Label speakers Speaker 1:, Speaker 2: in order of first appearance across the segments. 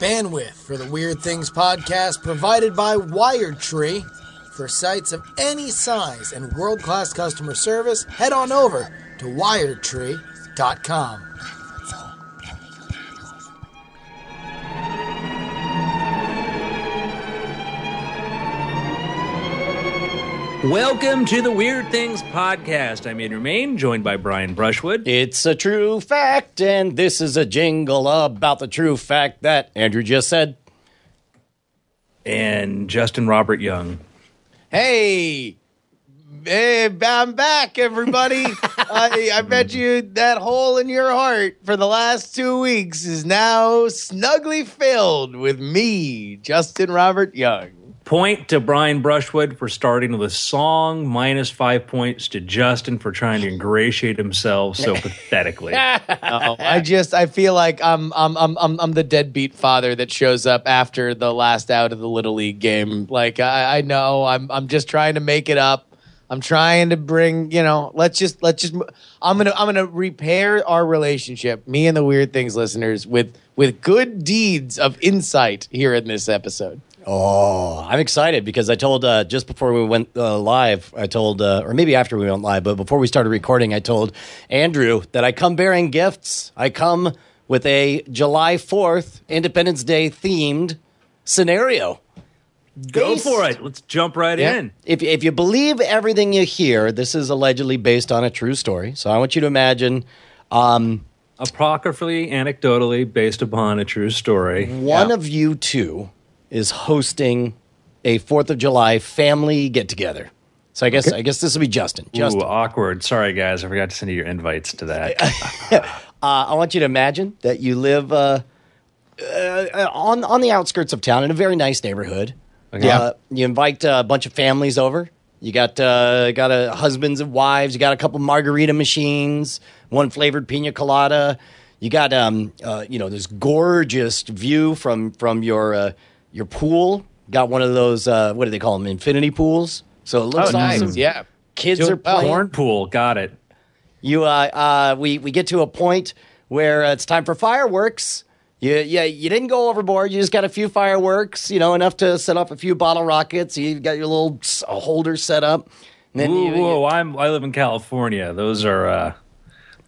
Speaker 1: Bandwidth for the Weird Things podcast provided by Wired Tree. For sites of any size and world class customer service, head on over to wiredtree.com.
Speaker 2: Welcome to the Weird Things Podcast. I'm Andrew Mayne, joined by Brian Brushwood.
Speaker 3: It's a true fact, and this is a jingle about the true fact that Andrew just said.
Speaker 2: And Justin Robert Young.
Speaker 4: Hey, hey, I'm back, everybody. I, I bet you that hole in your heart for the last two weeks is now snugly filled with me, Justin Robert Young.
Speaker 2: Point to Brian Brushwood for starting with a song, minus five points to Justin for trying to ingratiate himself so pathetically.
Speaker 4: I just I feel like I'm I'm I'm I'm I'm the deadbeat father that shows up after the last out of the little league game. Like I, I know I'm I'm just trying to make it up. I'm trying to bring you know. Let's just let's just. I'm gonna I'm gonna repair our relationship, me and the weird things listeners, with with good deeds of insight here in this episode.
Speaker 3: Oh, I'm excited because I told uh, just before we went uh, live, I told, uh, or maybe after we went live, but before we started recording, I told Andrew that I come bearing gifts. I come with a July 4th Independence Day themed scenario.
Speaker 2: Go
Speaker 3: Based-
Speaker 2: for it. Let's jump right
Speaker 4: Yeah.
Speaker 2: in.
Speaker 3: If, if you believe everything you hear, this is allegedly based on a true story. So I want you to imagine um,
Speaker 2: Apocryphally, anecdotally, based upon a true story.
Speaker 3: one of you two is hosting a Fourth of July family get together. So I guess I guess this will be Justin. Justin,
Speaker 2: Ooh, awkward. Sorry, guys. I forgot to send you your invites to that.
Speaker 3: uh, I want you to imagine that you live uh, uh, on on the outskirts of town in a very nice neighborhood.
Speaker 4: Yeah.
Speaker 3: Uh, you invite uh, a bunch of families over. You got uh, got a husbands and wives. You got a couple margarita machines, one flavored pina colada. You got um uh, you know this gorgeous view from from your uh, your pool. Got one of those uh, what do they call them? Infinity pools. So it looks
Speaker 4: Oh, nice. Yeah.
Speaker 3: Kids
Speaker 4: Do
Speaker 3: are playing.
Speaker 2: Corn pool. Got it.
Speaker 3: You, uh, uh, we we get to a point where uh, it's time for fireworks. You, yeah, you didn't go overboard. You just got a few fireworks, you know, enough to set off a few bottle rockets. You got your little holder set up. And then
Speaker 2: Whoa,
Speaker 3: you,
Speaker 2: whoa, I'm, I live in California. Those are, uh,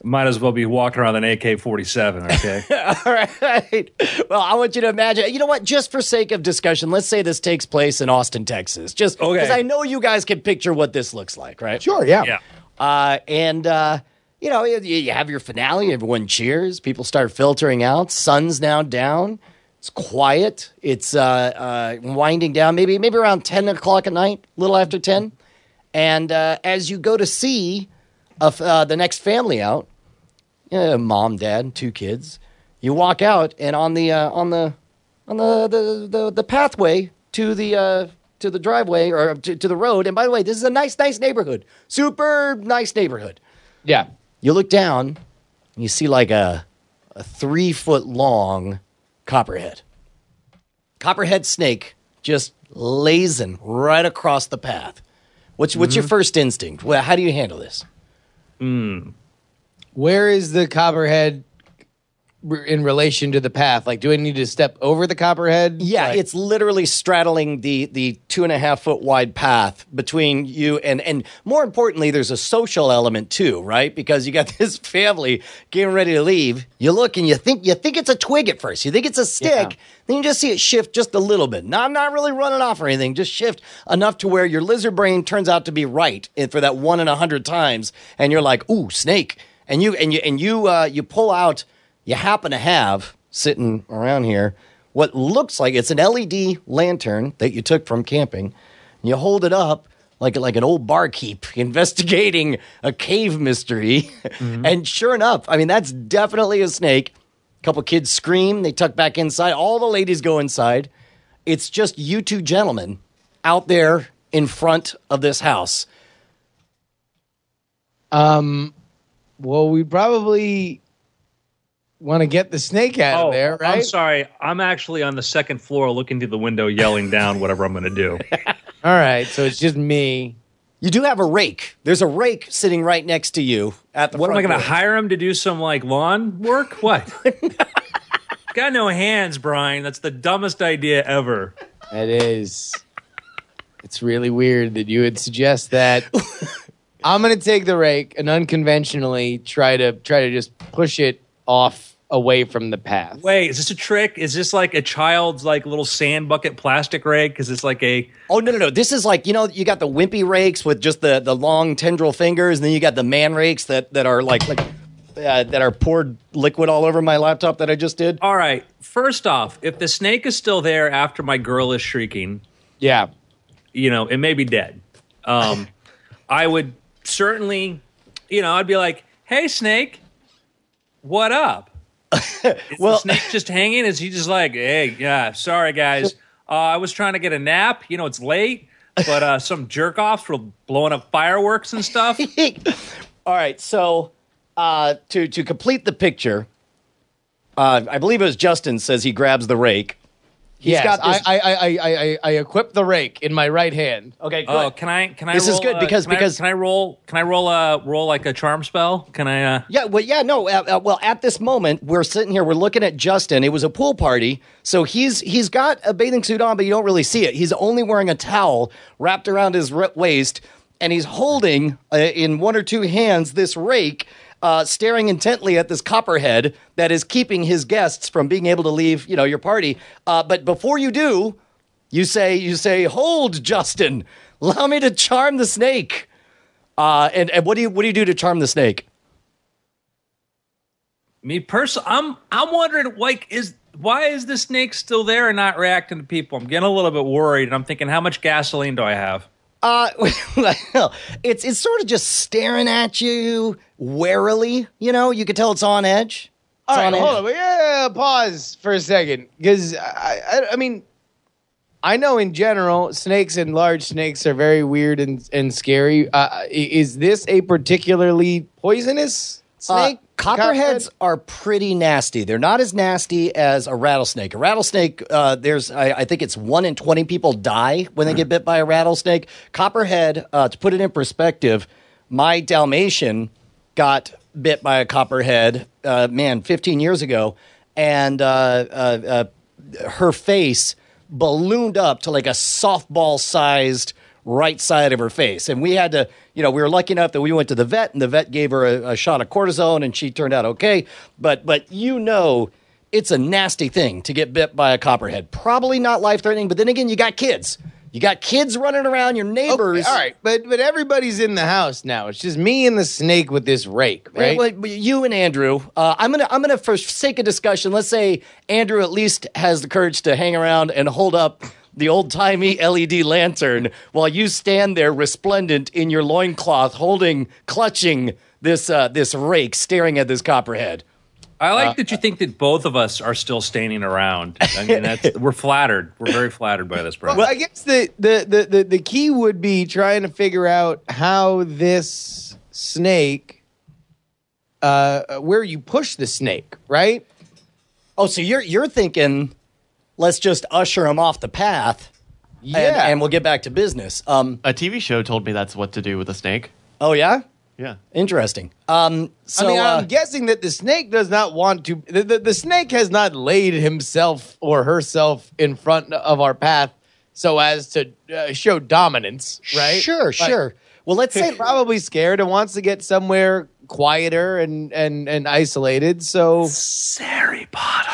Speaker 2: might as well be walking around an AK 47, okay?
Speaker 3: all right. Well, I want you to imagine. You know what? Just for sake of discussion, let's say this takes place in Austin, Texas. Just
Speaker 2: Okay.
Speaker 3: because I know you guys can picture what this looks like, right?
Speaker 4: Sure. Yeah.
Speaker 2: yeah.
Speaker 3: Uh, and uh, you know, you, you have your finale. Everyone cheers. People start filtering out. Sun's now down. It's quiet. It's uh, uh, winding down. Maybe maybe around ten o'clock at night, a little after ten. And uh, as you go to see a f- uh, the next family out, uh, mom, dad, two kids, you walk out, and on the uh, on the on the the, the, the pathway to the uh, to the driveway or to, to the road. And by the way, this is a nice, nice neighborhood, super nice neighborhood.
Speaker 4: Yeah.
Speaker 3: You look down, and you see like a a three foot long copperhead, copperhead snake just lazing right across the path. What's what's your first instinct? Well, how do you handle this?
Speaker 4: Where is the copperhead in relation to the path? Like, do I need to step over the copperhead?
Speaker 3: Yeah,
Speaker 4: Like-
Speaker 3: it's literally straddling the the two and a half foot wide path between you and and more importantly, there's a social element too, right? Because you got this family getting ready to leave. You look and you think you think it's a twig at first. You think it's a stick.
Speaker 4: Yeah.
Speaker 3: Then you just see it shift just a little bit. Now I'm not really running off or anything. Just shift enough to where your lizard brain turns out to be right eh, for that one in a hundred times, and you're like, ooh, snake. And you and you and you uh, you pull out. You happen to have sitting around here what looks like it's an LED lantern that you took from camping. You hold it up like like an old barkeep investigating a cave mystery, and sure enough, I mean that's definitely a snake. A couple kids scream, they tuck back inside. All the ladies go inside. It's just you two gentlemen out there in front of this house.
Speaker 4: Um, well, we probably want to get the snake out of oh, there, right?
Speaker 2: Oh, I'm sorry. I'm actually on the second floor looking through the window, yelling down whatever I'm going to do.
Speaker 4: All right, so it's just me.
Speaker 3: You do have a rake. There's a rake sitting right next to you at the
Speaker 2: What am I going to hire him to do some like lawn work? What? got no hands, Brian. That's the dumbest idea ever.
Speaker 4: It is. It's really weird that you would suggest that. I'm gonna take the rake and unconventionally try to try to just push it off away from the path.
Speaker 2: Wait, is this a trick? Is this like a child's like little sand bucket plastic rake? Because it's like a
Speaker 3: Oh no no no! This is like you know you got the wimpy rakes with just the the long tendril fingers, and then you got the man rakes that that are like like uh, that are poured liquid all over my laptop that I just did.
Speaker 2: All right. First off, if the snake is still there after my girl is shrieking,
Speaker 4: Yeah.
Speaker 2: you know, it may be dead. Um, I would certainly, you know, I'd be like, "Hey, snake, what up?" Is
Speaker 3: Well-
Speaker 2: snake just hanging? Is he just like, "Hey, yeah, sorry guys, uh, I was trying to get a nap. You know, it's late, but uh, some jerk offs were blowing up fireworks and stuff."
Speaker 3: All right, so uh, to to complete the picture, uh, I believe it was Justin says he grabs the rake. He's
Speaker 4: yes,
Speaker 3: got this.
Speaker 4: I, I, I, I, I, I equip the rake in my right hand.
Speaker 3: okay, good.
Speaker 2: Oh, can I? Can I?
Speaker 3: This is
Speaker 2: roll,
Speaker 3: good
Speaker 2: uh,
Speaker 3: because-
Speaker 2: I-
Speaker 3: because-
Speaker 2: can I roll? Can I roll a roll like a charm spell? Can I? Uh,
Speaker 3: Yeah, well, yeah, no. Uh, uh, well, at this moment, we're sitting here. We're looking at Justin. It was a pool party, so he's he's got a bathing suit on, but you don't really see it. He's only wearing a towel wrapped around his waist, and he's holding uh, in one or two hands this rake, uh, staring intently at this copperhead that is keeping his guests from being able to leave. You know, your party. Uh, but before you do, you say you say, "Hold, Justin. Allow me to charm the snake." Uh, and, and what do you what do you do to charm the snake?
Speaker 2: me personally, I'm I'm wondering like is why is the snake still there and not reacting to people? I'm getting a little bit worried, and I'm thinking, how much gasoline do I have?
Speaker 3: Uh, well, it's it's sort of just staring at you warily. You know, you can tell it's on edge. It's
Speaker 4: All right,
Speaker 3: on
Speaker 4: hold
Speaker 3: edge.
Speaker 4: on. Yeah, pause for a second, because I, I, I mean, I know in general snakes and large snakes are very weird and and scary. Uh, is this a particularly poisonous
Speaker 3: Uh, copperheads are pretty nasty. They're not as nasty as a rattlesnake. A rattlesnake, uh, there's, I, I think it's one in 20 people die when they get bit by a rattlesnake. Copperhead, uh, to put it in perspective, my Dalmatian got bit by a copperhead, uh, man, 15 years ago. And uh, uh, uh, her face ballooned up to like a softball sized right side of her face. And we had to, you know, we were lucky enough that we went to the vet and the vet gave her a, a shot of cortisone and she turned out okay. But, but you know, it's a nasty thing to get bit by a copperhead. Probably not life threatening, but then again, you got kids. You got kids running around, your neighbors.
Speaker 4: Okay, all right, but but everybody's in the house now. It's just me and the snake with this rake, right?
Speaker 3: Well, you and Andrew, uh, I'm gonna, I'm gonna, for sake of discussion, let's say Andrew at least has the courage to hang around and hold up the old timey LED lantern while you stand there resplendent in your loincloth, holding, clutching this, uh, this rake, staring at this copperhead.
Speaker 2: I
Speaker 3: Uh,
Speaker 2: like that you think that both of us are still standing around. I mean, that's we're flattered. We're very flattered by this, bro.
Speaker 4: Well, I guess the, the, the, the, the key would be trying to figure out how this snake, uh, where you push the snake, right?
Speaker 3: Oh, so you're, you're thinking, let's just usher him off the path.
Speaker 4: Yeah.
Speaker 3: And, and we'll get back to business. Um,
Speaker 5: A TV show told me that's what to do with a snake.
Speaker 3: oh yeah,
Speaker 5: Yeah.
Speaker 3: interesting. Um, so
Speaker 4: I mean,
Speaker 3: uh,
Speaker 4: I'm guessing that the snake does not want to. The, the, the snake has not laid himself or herself in front of our path so as to uh, show dominance, right?
Speaker 3: Sure,
Speaker 4: Like,
Speaker 3: sure. Well, let's say
Speaker 4: He's probably scared and wants to get somewhere quieter and and and isolated. So
Speaker 2: Harry Potter.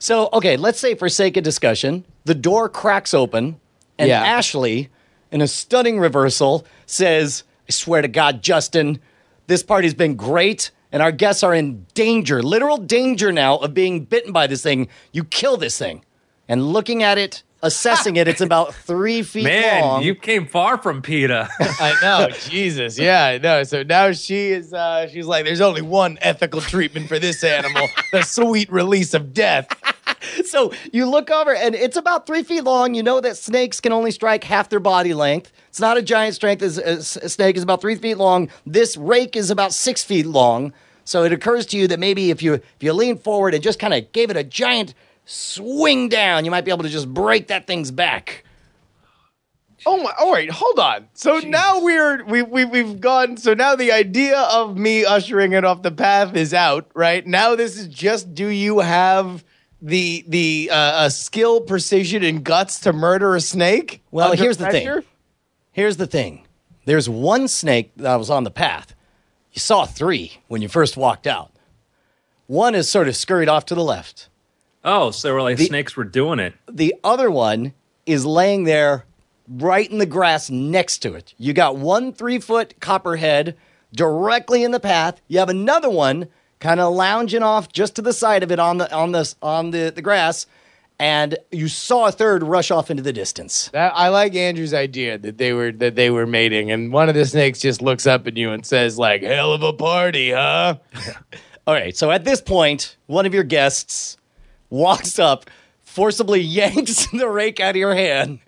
Speaker 3: So, okay, let's say for sake of discussion, the door cracks open and
Speaker 4: Yeah.
Speaker 3: Ashley, in a stunning reversal, says, I swear to God, Justin, this party's been great and our guests are in danger, literal danger now of being bitten by this thing. You kill this thing. And looking at it, assessing it, it's about three feet
Speaker 2: Man,
Speaker 3: long.
Speaker 2: you came far from PETA.
Speaker 4: I know, Jesus, yeah, I know. So now she is, uh, she's like, there's only one ethical treatment for this animal: the sweet release of death.
Speaker 3: so you look over and it's about three feet long. You know that snakes can only strike half their body length. It's not a giant strength. As a snake is about three feet long. This rake is about six feet long. So it occurs to you that maybe if you if you lean forward and just kind of gave it a giant swing down, you might be able to just break that thing's back.
Speaker 4: Oh my! All right, hold on. So now we're we we we've gone. So now the idea of me ushering it off the path is out. Right now, this is just: do you have the the uh, uh, skill, precision, and guts to murder a snake?
Speaker 3: Well, here's the thing. Here's the thing. There's one snake that was on the path. You saw three when you first walked out. One is sort of scurried off to the left.
Speaker 2: Oh, so they were like snakes were doing it.
Speaker 3: The other one is laying there right in the grass next to it. You got one three foot copperhead directly in the path. You have another one kind of lounging off just to the side of it on the on the on the, the grass, and you saw a third rush off into the distance.
Speaker 4: That, I like Andrew's idea that they were that they were mating, and one of the snakes just looks up at you and says, "Like hell of a party, huh?"
Speaker 3: All right, so at this point, one of your guests walks up, forcibly yanks the rake out of your hand,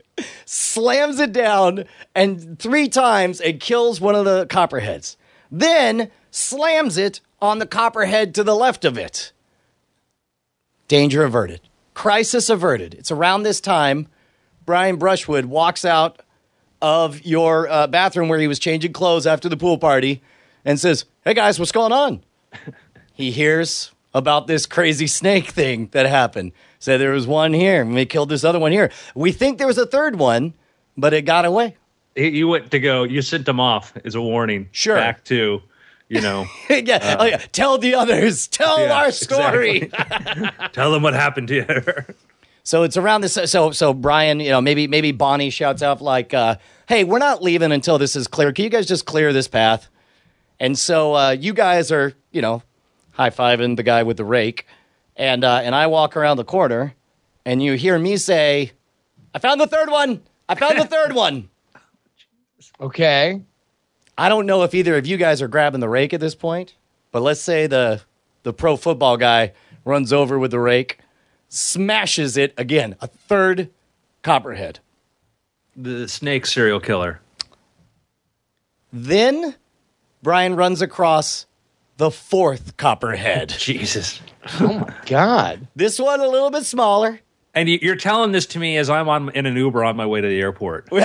Speaker 3: slams it down, and three times it kills one of the copperheads. Then slams it on the copperhead to the left of it. Danger averted. Crisis averted. It's around this time Brian Brushwood walks out of your uh, bathroom where he was changing clothes after the pool party and says, Hey guys, what's going on? he hears about this crazy snake thing that happened. Said there was one here, and we killed this other one here. We think there was a third one, but it got away.
Speaker 2: You went to go. You sent them off as a warning.
Speaker 3: Sure.
Speaker 2: Back to, you know,
Speaker 3: yeah, oh, yeah. Tell the others. Tell
Speaker 2: yeah,
Speaker 3: our story.
Speaker 2: exactly. tell them what happened to you.
Speaker 3: So it's around this. So so Brian, you know, maybe maybe Bonnie shouts out like, uh, "Hey, we're not leaving until this is clear. Can you guys just clear this path?" And so uh, you guys are, you know, high fiving the guy with the rake, and uh, and I walk around the corner, and you hear me say, "I found the third one. I found the third one."
Speaker 4: Okay.
Speaker 3: I don't know if either of you guys are grabbing the rake at this point, but let's say the the pro football guy runs over with the rake, smashes it again, a third copperhead.
Speaker 2: the snake serial killer.
Speaker 3: Then Brian runs across the fourth copperhead.
Speaker 2: Jesus.
Speaker 4: Oh my God.
Speaker 3: this one a little bit smaller.
Speaker 2: And you- you're telling this to me as I'm on in an Uber on my way to the airport.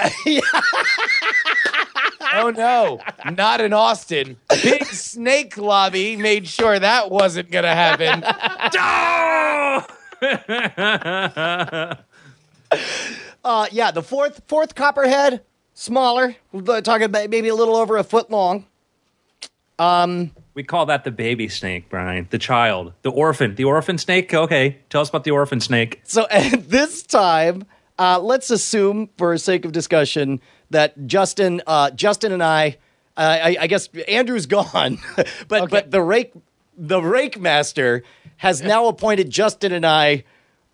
Speaker 4: Oh no, not in Austin. Big snake lobby made sure that wasn't gonna happen.
Speaker 3: Uh, yeah, the fourth fourth copperhead, smaller. Talking about maybe a little over a foot long.
Speaker 2: We call that the baby snake, Brian. The child, the orphan, the orphan snake. Okay, tell us about the orphan snake.
Speaker 3: So at this time, uh, let's assume, for sake of discussion, that Justin, uh, Justin and I, uh, I, I guess Andrew's gone, but but the rake, the rake master has now appointed Justin and I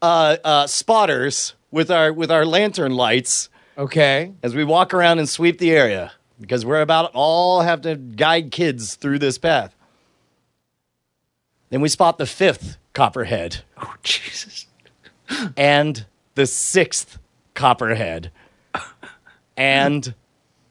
Speaker 3: uh, uh, spotters with our with our lantern lights
Speaker 4: Okay.
Speaker 3: as we walk around and sweep the area because we're about all have to guide kids through this path. Then we spot the fifth copperhead
Speaker 2: Oh Jesus!
Speaker 3: and the sixth copperhead and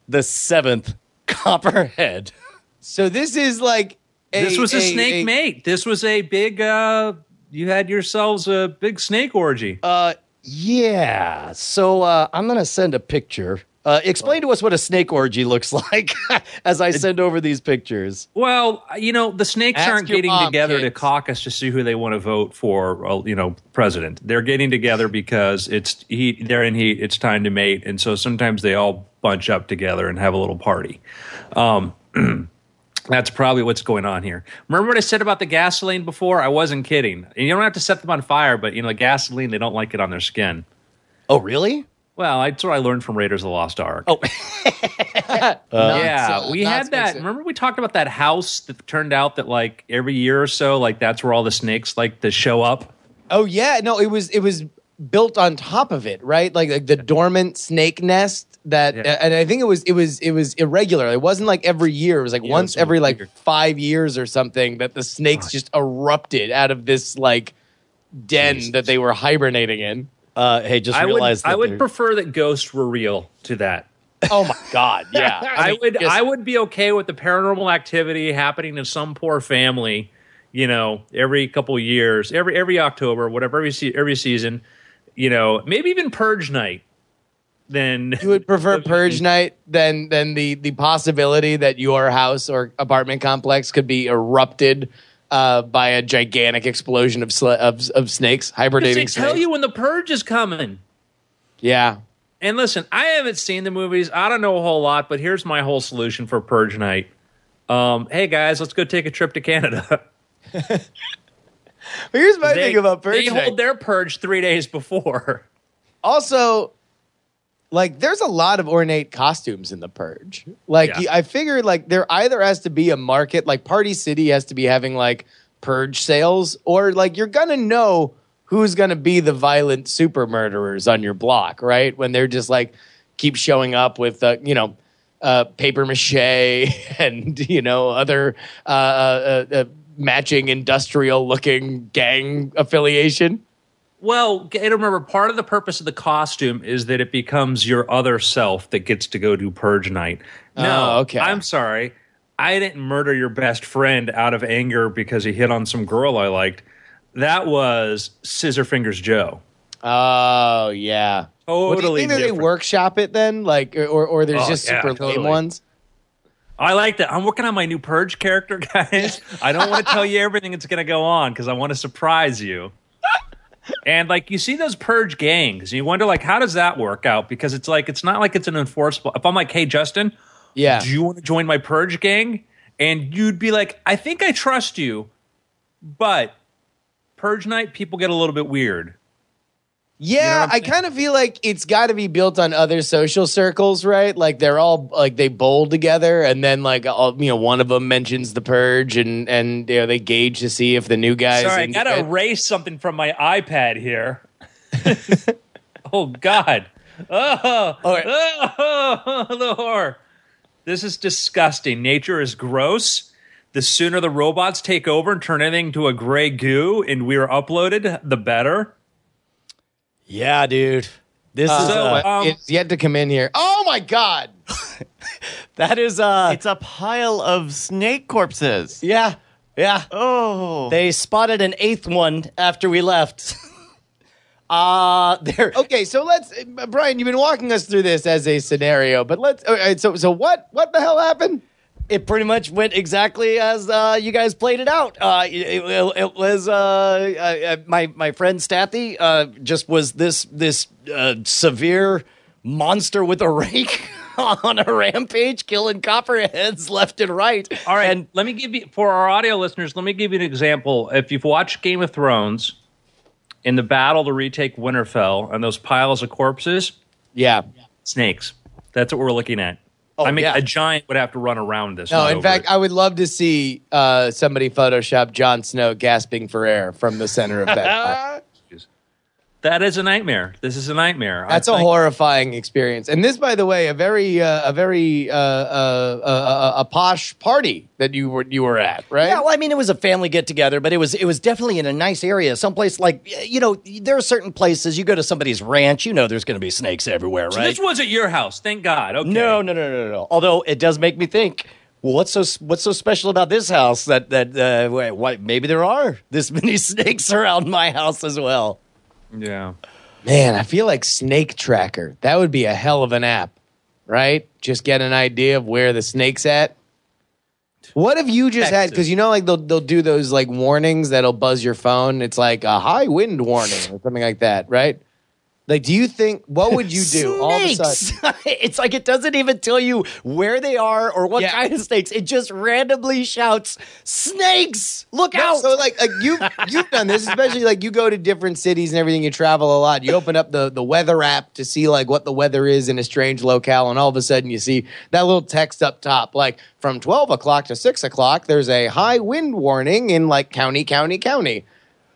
Speaker 3: the seventh copperhead.
Speaker 4: So this is like a,
Speaker 2: This was a, snake
Speaker 4: a-
Speaker 2: mate. This was a big. uh You had yourselves a big snake orgy.
Speaker 3: Uh, yeah. So uh, I'm gonna send a picture. Uh, explain to us what a snake orgy looks like as I send over these pictures.
Speaker 2: Well, you know, the snakes
Speaker 4: Ask
Speaker 2: aren't getting
Speaker 4: mom,
Speaker 2: together to caucus to see who they want to vote for, uh, you know, president. They're getting together because it's heat, they're in heat, it's time to mate. And so sometimes they all bunch up together and have a little party. Um, that's probably what's going on here. Remember what I said about the gasoline before? I wasn't kidding. And you don't have to set them on fire, but, you know, the gasoline, they don't like it on their skin.
Speaker 3: Oh, really?
Speaker 2: Well, that's what I learned from Raiders of the Lost Ark.
Speaker 3: Oh,
Speaker 2: yeah,
Speaker 4: uh,
Speaker 2: we had that.
Speaker 4: expensive.
Speaker 2: Remember we talked about that house that turned out that like every year or so, like that's where all the snakes like to show up.
Speaker 4: Oh yeah, no, it was it was built on top of it, right? Like, like the dormant snake nest that,
Speaker 2: Yeah.
Speaker 4: and I think it was it was it was irregular. It wasn't like every year. It was like
Speaker 2: Yeah,
Speaker 4: once
Speaker 2: was
Speaker 4: every like
Speaker 2: bigger.
Speaker 4: five years or something that the snakes just erupted out of this like den
Speaker 2: Jesus.
Speaker 4: that they were hibernating in.
Speaker 3: Uh, hey, just
Speaker 2: I would
Speaker 3: realized that
Speaker 2: I would prefer that ghosts were real to that.
Speaker 4: Oh my god, yeah.
Speaker 2: I,
Speaker 4: mean,
Speaker 2: would
Speaker 4: just-
Speaker 2: I would be okay with the paranormal activity happening in some poor family, you know, every couple of years, every every October, whatever, every se- every season, you know, maybe even purge night. Then
Speaker 4: You would prefer purge night than than the the possibility that your house or apartment complex could be erupted uh, by a gigantic explosion of sl- of, of snakes
Speaker 2: They
Speaker 4: hibernating.
Speaker 2: tell
Speaker 4: snakes.
Speaker 2: you when the purge is coming.
Speaker 4: yeah.
Speaker 2: And listen, I haven't seen the movies. I don't know a whole lot, but here's my whole solution for Purge Night. Um, hey guys, let's go take a trip to Canada.
Speaker 4: Here's my
Speaker 2: they
Speaker 4: thing about Purge
Speaker 2: they
Speaker 4: Night.
Speaker 2: hold their purge three days before.
Speaker 4: also like there's a lot of ornate costumes in the purge. Like
Speaker 2: Yeah.
Speaker 4: i figured like there either has to be a market like party city has to be having like purge sales or like you're gonna know who's gonna be the violent super murderers on your block right? When they're just like keep showing up with uh, you know uh, paper mache and you know other uh, uh, uh, matching industrial looking gang affiliation
Speaker 2: Well, and remember, part of the purpose of the costume is that it becomes your other self that gets to go do Purge Night. No,
Speaker 4: Oh, okay.
Speaker 2: I'm sorry. I didn't murder your best friend out of anger because he hit on some girl I liked. That was Scissor Fingers Joe.
Speaker 4: Oh yeah. Totally. Well, do you think that they workshop it then, like, or or there's
Speaker 2: Oh,
Speaker 4: just
Speaker 2: yeah,
Speaker 4: super lame
Speaker 2: totally.
Speaker 4: ones?
Speaker 2: I like that. I'm working on my new Purge character, guys. I don't want to tell you everything that's going to go on because I want to surprise you. And like you see those purge gangs, and you wonder like how does that work out? Because it's like it's not like it's an enforceable. If I'm like, hey Justin,
Speaker 4: Yeah.
Speaker 2: do you want to join my purge gang? And you'd be like, I think I trust you, but purge night people get a little bit weird.
Speaker 4: Yeah,
Speaker 2: what I'm
Speaker 4: I kind of feel like it's got to be built on other social circles, right? Like they're all like they bowl together, and then like all, you know, one of them mentions the purge, and and you know they gauge to see if the new guys.
Speaker 2: Sorry, I gotta erase something from my iPad here. oh God! Oh,
Speaker 4: Okay.
Speaker 2: oh, the horror! This is disgusting. Nature is gross. The sooner the robots take over and turn everything to a gray goo, and we are uploaded, the better.
Speaker 3: Yeah, dude. This is
Speaker 2: So,
Speaker 3: uh,
Speaker 2: um,
Speaker 4: it's yet to come in here. Oh my god!
Speaker 3: that is uh
Speaker 5: It's a pile of snake corpses.
Speaker 3: yeah. Yeah.
Speaker 5: Oh.
Speaker 3: They spotted an eighth one after we left. Uh there
Speaker 4: Okay, so let's, uh, Brian. You've been walking us through this as a scenario, but let's. all right, so so what what the hell happened?
Speaker 3: It pretty much went exactly as uh, you guys played it out. Uh, it, it- it was uh, my my friend Stathy uh, just was this this uh, severe monster with a rake on a rampage, killing copperheads left and right.
Speaker 2: All right,
Speaker 3: and
Speaker 2: let me give you for our audio listeners. Let me give you an example. If you've watched Game of Thrones, in the battle to retake Winterfell, and those piles of corpses,
Speaker 4: Yeah.
Speaker 2: snakes. That's what we're looking at.
Speaker 3: Oh,
Speaker 2: I mean,
Speaker 3: yeah.
Speaker 2: a giant would have to run around this.
Speaker 4: No, in fact,
Speaker 2: it.
Speaker 4: I would love to see uh, somebody Photoshop Jon Snow gasping for air from the center of that.
Speaker 2: that is a nightmare. This is a nightmare. I
Speaker 4: That's a
Speaker 2: think-
Speaker 4: horrifying experience. And this, by the way, a very, uh, a very, uh, uh, uh, uh, a posh party that you were you were at, right?
Speaker 3: Yeah, well, I mean, it was a family get together, but it was it was definitely in a nice area, someplace like you know, there are certain places you go to somebody's ranch, you know, there's going to be snakes everywhere,
Speaker 2: So
Speaker 3: right?
Speaker 2: this was at your house. Thank God. Okay.
Speaker 3: No, no, no, no, no. Although it does make me think. Well, what's so what's so special about this house that that uh, wait, why, maybe there are this many snakes around my house as well?
Speaker 2: Yeah.
Speaker 4: Man, I feel like Snake Tracker. That would be a hell of an app, right? Just get an idea of where the snake's at. What if you just had because you know like they'll they'll do those like warnings that'll buzz your phone. It's like a high wind warning or something like that, right? Like, do you think what would you do all of a sudden?
Speaker 3: Snakes. it's like it doesn't even tell you where they are or what
Speaker 4: Yeah.
Speaker 3: kind of snakes. It just randomly shouts, "Snakes! Look out!"
Speaker 4: So like, like you you've done this, especially like you go to different cities and everything. You travel a lot. You open up the the weather app to see like what the weather is in a strange locale, and all of a sudden you see that little text up top, like from twelve o'clock to six o'clock. There's a high wind warning in like county, county, county.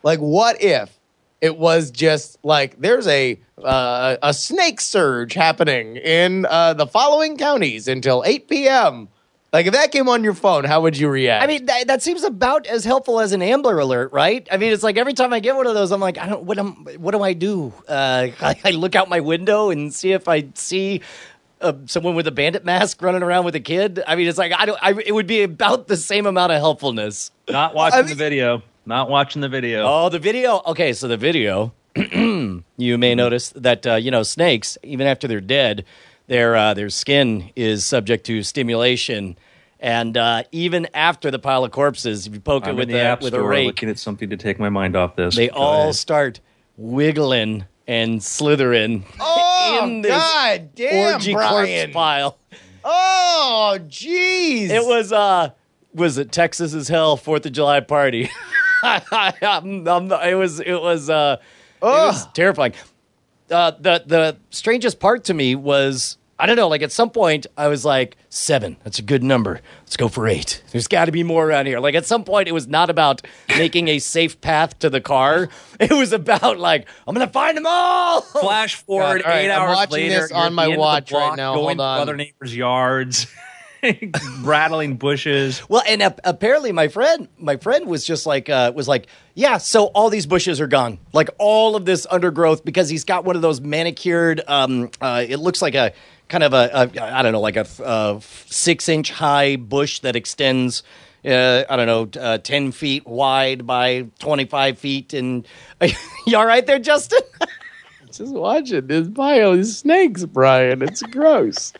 Speaker 4: Like, what if it was just like there's a uh, a snake surge happening in uh, the following counties until eight p.m. Like, if that came on your phone, how would you react?
Speaker 3: I mean, that, that seems about as helpful as an Amber alert, right? I mean, it's like every time I get one of those, I'm like, I don't. What am? What do I do? Uh, I, I look out my window and see if I see. Uh, someone with a bandit mask running around with a kid. I mean, it's like I don't. I, it would be about the same amount of helpfulness.
Speaker 2: Not watching
Speaker 4: I
Speaker 2: the video. Not watching the video.
Speaker 3: Oh, the video. Okay, so the video. you may notice that uh, you know snakes, even after they're dead, their uh, their skin is subject to stimulation, And uh, even after the pile of corpses, if you poke
Speaker 2: I'm
Speaker 3: it with
Speaker 2: in the
Speaker 3: a
Speaker 2: app
Speaker 3: with a
Speaker 2: store
Speaker 3: rake,
Speaker 2: looking at something to take my mind off this.
Speaker 3: they
Speaker 2: Go
Speaker 3: all
Speaker 2: ahead.
Speaker 3: start wiggling and slithering
Speaker 4: Oh,
Speaker 3: in this
Speaker 4: God damn,
Speaker 3: orgy
Speaker 4: Brian.
Speaker 3: corpse pile.
Speaker 4: Oh, jeez.
Speaker 3: It was uh was it Texas as hell Fourth of July party. I'm- I'm- it was it was uh it was terrifying. Uh, the the strangest part to me was I don't know like at some point I was like seven that's a good number let's go for eight there's got to be more around here like at some point it was not about making a safe path to the car it was about like I'm gonna find them all
Speaker 2: Flash forward
Speaker 4: God, all right,
Speaker 2: eight
Speaker 4: I'm
Speaker 2: hours
Speaker 4: watching
Speaker 2: later.
Speaker 4: this
Speaker 2: you're
Speaker 4: on
Speaker 2: at
Speaker 4: my
Speaker 2: end of the
Speaker 4: watch right
Speaker 2: block
Speaker 4: now.
Speaker 2: Going
Speaker 4: Hold on.
Speaker 2: to other neighbors' yards, rattling bushes.
Speaker 3: Well, and ap- apparently my friend, my friend was just like, uh, was like, yeah. So all these bushes are gone, like all of this undergrowth, because he's got one of those manicured. Um, uh, it looks like a kind of a, a I don't know, like a uh, six inch high bush that extends. Uh, I don't know, uh, ten feet wide by twenty five feet, and you all right there, Justin?
Speaker 4: just watching this pile of snakes, Brian. It's gross.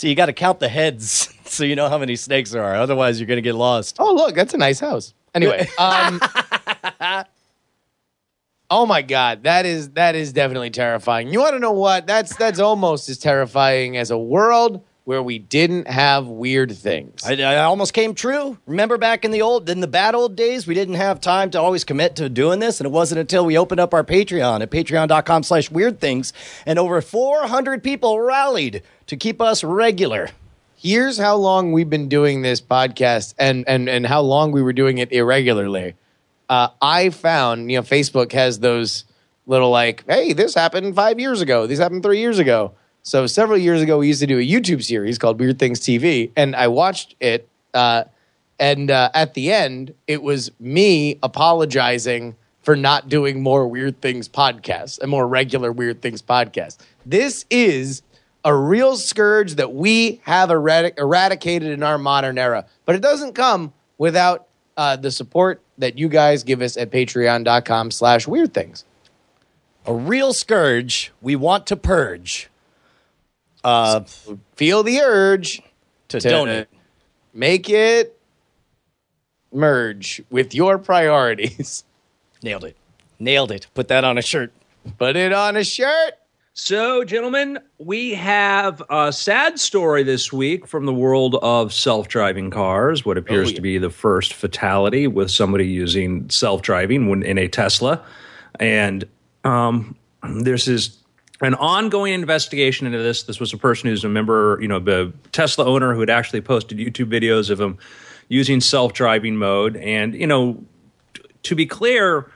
Speaker 3: So you got to count the heads, so you know how many snakes there are. Otherwise, you're gonna get lost.
Speaker 4: Oh, look, that's a nice house. Anyway, um, oh my god, that is that is definitely terrifying. You want to know what? That's that's almost as terrifying as a world where we didn't have weird things.
Speaker 3: I, I almost came true. Remember back in the old, in the bad old days, we didn't have time to always commit to doing this, and it wasn't until we opened up our Patreon at patreon.com/slash weird things, and over 400 people rallied to keep us regular.
Speaker 4: Here's how long we've been doing this podcast, and and and how long we were doing it irregularly. Uh, I found, you know, Facebook has those little like, hey, this happened five years ago. This happened three years ago. So several years ago, we used to do a YouTube series called Weird Things TV, and I watched it. Uh, and uh, at the end, it was me apologizing for not doing more Weird Things podcasts, a more regular Weird Things podcast. This is a real scourge that we have eradic- eradicated in our modern era, but it doesn't come without uh, the support that you guys give us at patreon.com slash weird things.
Speaker 3: A real scourge we want to purge. Uh,
Speaker 4: Feel the urge
Speaker 3: to,
Speaker 4: to
Speaker 3: donate.
Speaker 4: make it merge with your priorities.
Speaker 3: Nailed it. Nailed it. Put that on a shirt.
Speaker 4: Put it on a shirt.
Speaker 2: So, gentlemen, we have a sad story this week from the world of self driving cars. What appears to be the first fatality with somebody using self driving when in a Tesla. And um, this is an ongoing investigation into this. This was a person who's a member, you know, the Tesla owner who had actually posted YouTube videos of him using self driving mode. And, you know, t- to be clear,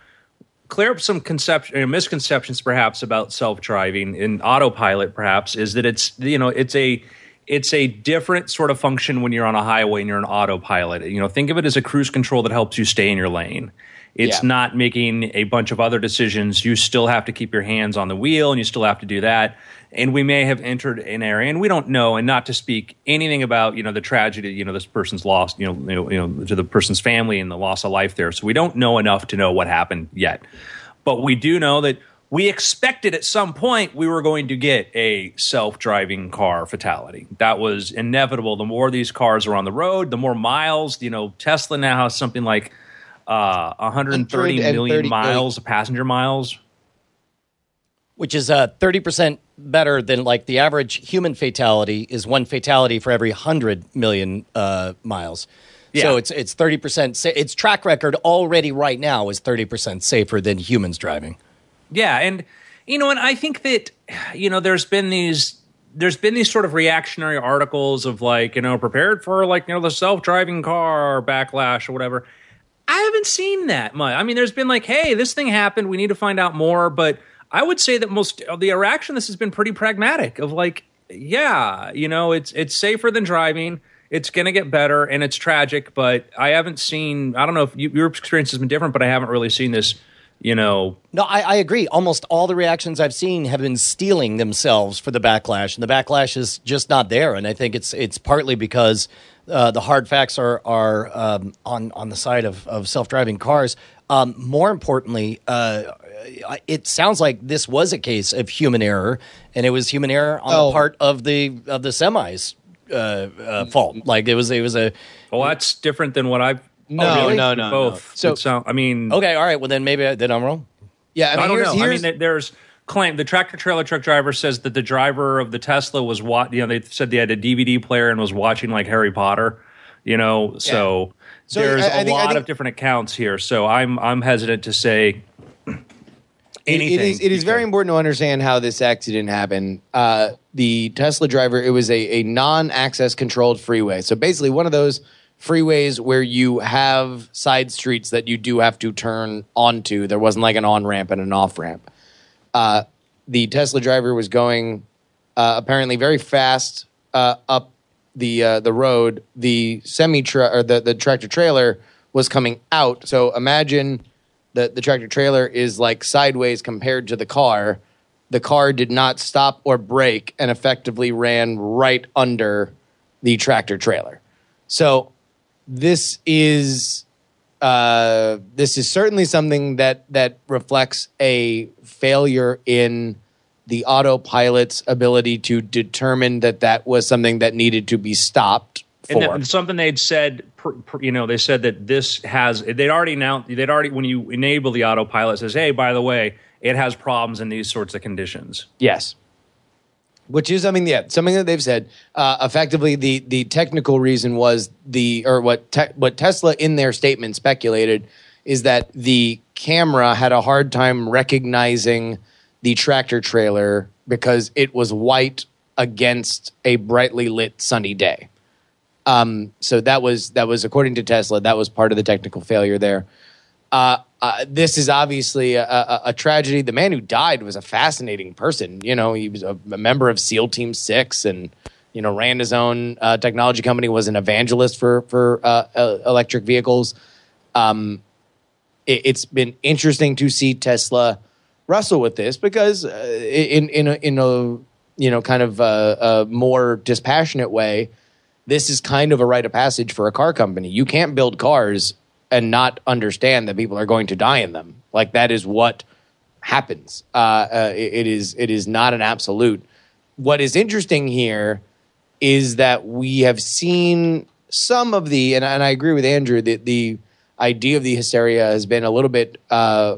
Speaker 2: clear up some conception, misconceptions perhaps about self-driving in autopilot perhaps is that it's you know it's a it's a different sort of function when you're on a highway and you're an autopilot you know think of it as a cruise control that helps you stay in your lane it's
Speaker 4: Yeah.
Speaker 2: not making a bunch of other decisions. You still have to keep your hands on the wheel and you still have to do that. And we may have entered an area and we don't know and not to speak anything about you know the tragedy you know this person's lost you know you know, you know to the person's family and the loss of life there. So we don't know enough to know what happened yet. But we do know that we expected at some point we were going to get a self-driving car fatality. That was inevitable. The more these cars are on the road the more miles you know tesla now has something like uh, 130 million
Speaker 4: 130
Speaker 2: miles passenger miles
Speaker 3: which is uh, 30% better than like the average human fatality is one fatality for every 100 million uh, miles.
Speaker 2: Yeah.
Speaker 3: So it's it's 30% sa- its track record already right now is 30% safer than humans driving.
Speaker 2: Yeah, and you know, and I think that you know, there's been these there's been these sort of reactionary articles of like, you know, prepared for like, you know, the self-driving car backlash or whatever. Haven't seen that much. I mean, there's been like, hey, this thing happened, we need to find out more, but I would say that most of the reaction this has been pretty pragmatic of like, yeah, you know, it's it's safer than driving. It's going to get better and it's tragic, but I haven't seen I don't know if you, your experience has been different, but I haven't really seen this, you know,
Speaker 3: No, I, I agree. Almost all the reactions I've seen have been steeling themselves for the backlash, and the backlash is just not there. And I think it's it's partly because uh, the hard facts are are um, on on the side of, of self driving cars. Um, more importantly, uh, it sounds like this was a case of human error, and it was human error on
Speaker 4: Oh.
Speaker 3: the part of the of the semis uh, uh, fault. Like it was it was a
Speaker 2: Well, that's different than what I've.
Speaker 4: No,
Speaker 2: oh, really?
Speaker 5: no, no,
Speaker 2: Both.
Speaker 4: no. So-
Speaker 2: So, I mean,
Speaker 3: okay. All right. Well, then maybe I, then I'm wrong.
Speaker 4: Yeah, I mean,
Speaker 2: I don't
Speaker 4: here's,
Speaker 2: know. I mean, there's claim the tractor trailer truck driver says that the driver of the Tesla was what you know they said they had a DVD player and was watching like Harry Potter, you know. So,
Speaker 4: So
Speaker 2: there's
Speaker 4: I- I
Speaker 2: a
Speaker 4: think-
Speaker 2: lot
Speaker 4: think-
Speaker 2: of different accounts here. So I'm I'm hesitant to say
Speaker 4: It-
Speaker 2: anything.
Speaker 4: it is it is very important to understand how this accident happened. Uh, the Tesla driver, it was a, a non-access controlled freeway. So basically, one of those freeways where you have side streets that you do have to turn onto. There wasn't like an on ramp and an off ramp. Uh, the Tesla driver was going uh, apparently very fast uh, up the uh, the road. The semi tra- or the the tractor trailer was coming out. So imagine that the tractor trailer is like sideways compared to the car. The car did not stop or brake and effectively ran right under the tractor trailer. So this is uh, this is certainly something that that reflects a failure in the autopilot's ability to determine that that was something that needed to be stopped
Speaker 2: And
Speaker 4: for.
Speaker 2: that- something they'd said, you know, they said that this has, they'd already announced, they'd already, when you enable the autopilot, says, hey, by the way, it has problems in these sorts of conditions.
Speaker 4: Yes. Which is, mean, yeah, something that they've said. Uh, effectively, the the technical reason was the, or what te- what Tesla in their statement speculated is that the camera had a hard time recognizing the tractor trailer because it was white against a brightly lit sunny day. Um, so that was that was according to Tesla, that was part of the technical failure there. Uh, uh, this is obviously a, a, a tragedy. The man who died was a fascinating person. You know, he was a, a member of SEAL Team Six, and you know, ran his own uh, technology company. Was an evangelist for for uh, uh, electric vehicles. Um, it, it's been interesting to see Tesla wrestle with this because uh, in in a, in a you know kind of a, a more dispassionate way, this is kind of a rite of passage for a car company. You can't build cars and not understand that people are going to die in them. Like that is what happens. Uh, uh, it- is it is not an absolute. What is interesting here is that we have seen some of the, and, and I agree with Andrew that the idea of the hysteria has been a little bit, uh,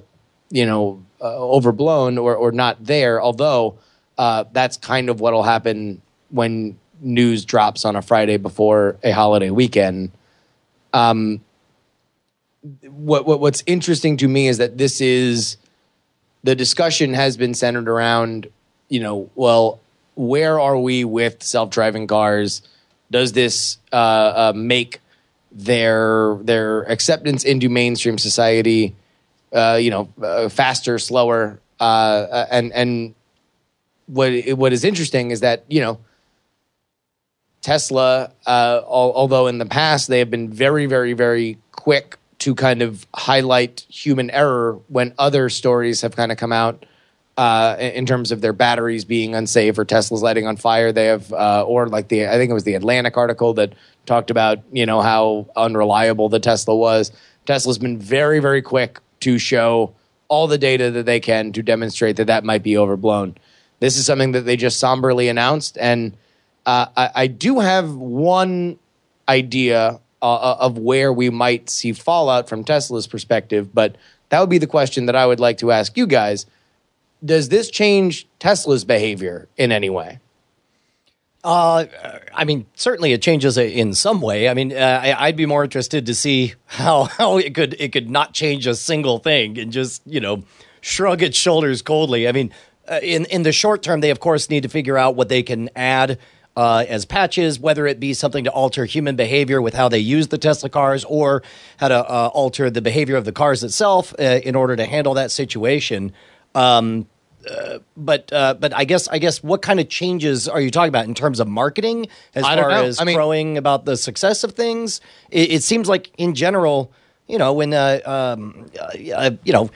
Speaker 4: you know, uh, overblown or or not there. Although uh, that's kind of what'll happen when news drops on a Friday before a holiday weekend. Um, what, what what's interesting to me is that this is the discussion has been centered around, you know, well, where are we with self-driving cars? Does this uh, uh, make their their acceptance into mainstream society, uh, you know, uh, faster, slower, uh, and and what what is interesting is that you know Tesla, uh, al- although in the past they have been very, very, very quick to kind of highlight human error when other stories have kind of come out uh, in terms of their batteries being unsafe or Tesla's lighting on fire. They have, uh, or like the, I think it was the Atlantic article that talked about, you know, how unreliable the Tesla was. Tesla's been very, very quick to show all the data that they can to demonstrate that that might be overblown. This is something that they just somberly announced, and uh, I, I do have one idea uh, of where we might see fallout from Tesla's perspective, but that would be the question that I would like to ask you guys. Does this change Tesla's behavior in any way?
Speaker 3: Uh, I mean, certainly it changes it in some way. I mean, uh, I'd be more interested to see how how it could it could not change a single thing and just you know shrug its shoulders coldly. I mean, uh, in in the short term, they of course need to figure out what they can add. Uh, as patches, whether it be something to alter human behavior with how they use the Tesla cars, or how to uh, alter the behavior of the cars itself uh, in order to handle that situation. Um, but uh, but I guess I guess what kind of changes are you talking about in terms of marketing as
Speaker 4: I
Speaker 3: far as
Speaker 4: I mean-
Speaker 3: crowing about the success of things? It, it seems like in general, you know, when uh, um, uh, you know.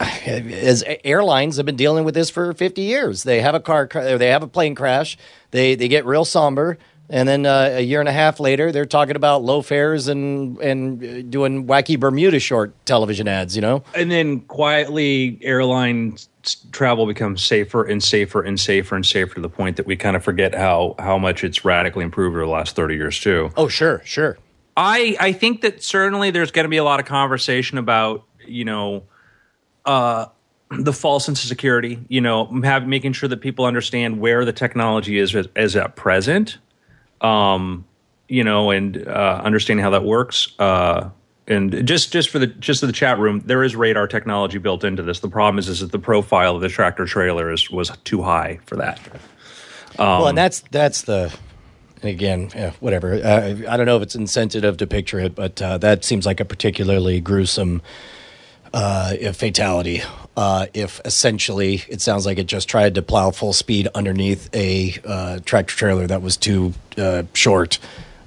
Speaker 3: As airlines have been dealing with this for 50 years, they have a car, cra- they have a plane crash, they they get real somber, And then uh, a year and a half later, they're talking about low fares and and uh, doing wacky Bermuda short television ads. You know,
Speaker 2: and then quietly airline travel becomes safer and safer and safer and safer to the point that we kind of forget how how much it's radically improved over the last 30 years too
Speaker 3: oh sure, sure.
Speaker 2: i i think that certainly there's going to be a lot of conversation about you know uh the false sense of security you know have, making sure that people understand where the technology is is at present um you know and uh understanding how that works uh and just just for the just for the chat room, there is radar technology built into this. The problem is is that the profile of the tractor trailer is was too high for that.
Speaker 3: well, and that's that's the. And again, yeah, whatever. Uh, I don't know if it's insensitive to picture it, but uh, that seems like a particularly gruesome uh, fatality. Uh, if essentially it sounds like it just tried to plow full speed underneath a uh, tractor trailer that was too uh, short.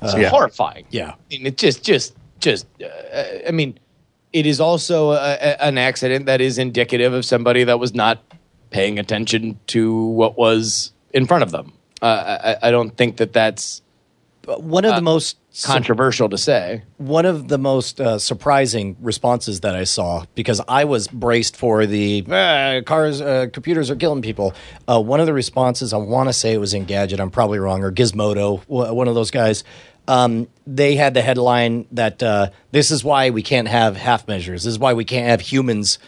Speaker 4: It's
Speaker 2: Yeah.
Speaker 4: horrifying.
Speaker 3: Yeah.
Speaker 4: I mean, it just, just, just. Uh, I mean, it is also a, a, an accident that is indicative of somebody that was not paying attention to what was in front of them. Uh, I, I don't think that that's
Speaker 3: One of the most
Speaker 4: controversial to say.
Speaker 3: one of the most uh, surprising responses that I saw because I was braced for the "Ah, cars, uh, computers are killing people. Uh, one of the responses I want to say it was Engadget. I'm probably wrong or Gizmodo, one of those guys. Um, they had the headline that uh, this is why we can't have half measures. This is why we can't have humans.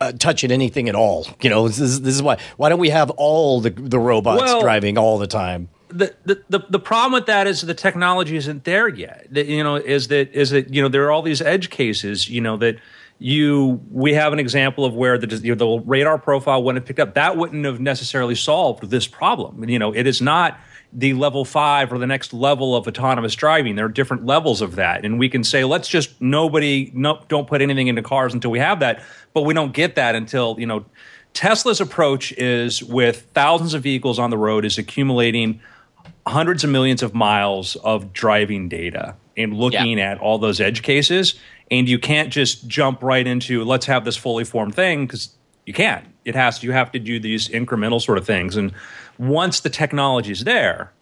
Speaker 3: Uh, touching anything at all, you know. This is, this is why. Why don't we have all the the robots
Speaker 2: Well-
Speaker 3: driving all the time?
Speaker 2: The, the, the, problem with that is the technology isn't there yet. You know, is that is that you know there are all these edge cases. You know that you we have an example of where the you know, the radar profile wouldn't have picked up. That wouldn't have necessarily solved this problem. You know, it is not the level five or the next level of autonomous driving. There are different levels of that, and we can say let's just nobody no don't put anything into cars until we have that. But we don't get that until you know. Tesla's approach is with thousands of vehicles on the road is accumulating hundreds of millions of miles of driving data and looking at all those edge cases. And you can't just jump right into let's have this fully formed thing because you can't. It has you have to do these incremental sort of things. And once the technology is there,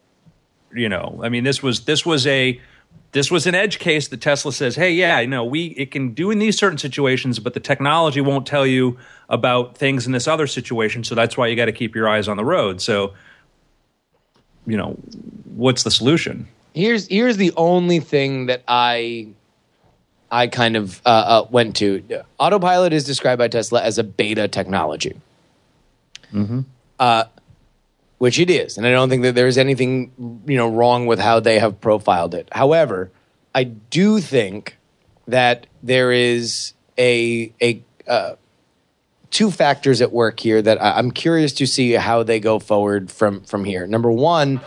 Speaker 2: you know, I mean, this was this was a this was an edge case that Tesla says, hey, yeah, you know, we it can do in these certain situations, but the technology won't tell you about things in this other situation. So that's why you got to keep your eyes on the road. So, you know, what's the solution?
Speaker 4: Here's here's the only thing that I I kind of uh, uh, went to. Autopilot is described by Tesla as a beta technology, mm-hmm. uh, which it is, and I don't think that there's anything you know wrong with how they have profiled it. However, I do think that there is a a uh, two factors at work here that I- I'm curious to see how they go forward from from here. Number one,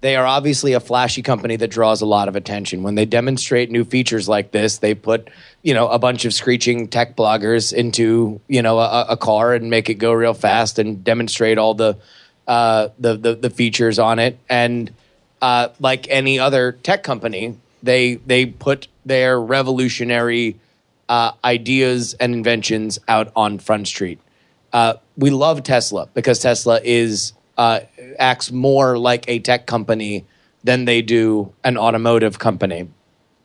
Speaker 4: they are obviously a flashy company that draws a lot of attention. When they demonstrate new features like this, they put you know a bunch of screeching tech bloggers into you know a, a car and make it go real fast and demonstrate all the uh, the, the the features on it. And uh, like any other tech company, they they put their revolutionary uh, ideas and inventions out on Front Street. Uh, we love Tesla because Tesla is uh, acts more like a tech company than they do an automotive company.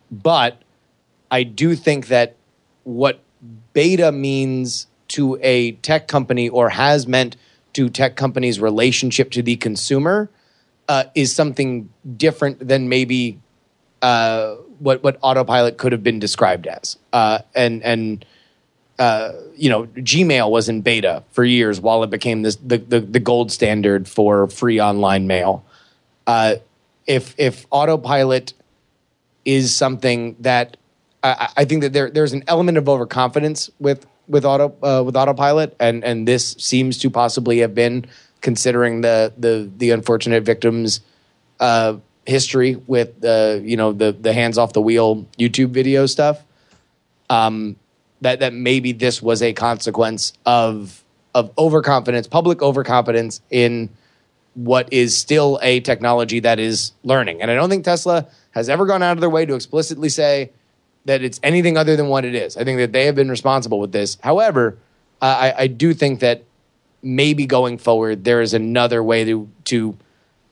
Speaker 4: But I do think that what beta means to a tech company or has meant to tech companies' relationship to the consumer uh, is something different than maybe uh, what what autopilot could have been described as. Uh, and and uh, you know, Gmail was in beta for years while it became this the the, the gold standard for free online mail. Uh, if if autopilot is something that I, I think that there there's an element of overconfidence with with auto uh, with autopilot, and and this seems to possibly have been considering the the the unfortunate victims uh, history with the you know the the hands off the wheel YouTube video stuff. Um, that that maybe this was a consequence of of overconfidence, public overconfidence in what is still a technology that is learning. And I don't think Tesla has ever gone out of their way to explicitly say that it's anything other than what it is. I think that they have been responsible with this. However, I, I do think that maybe going forward there is another way to to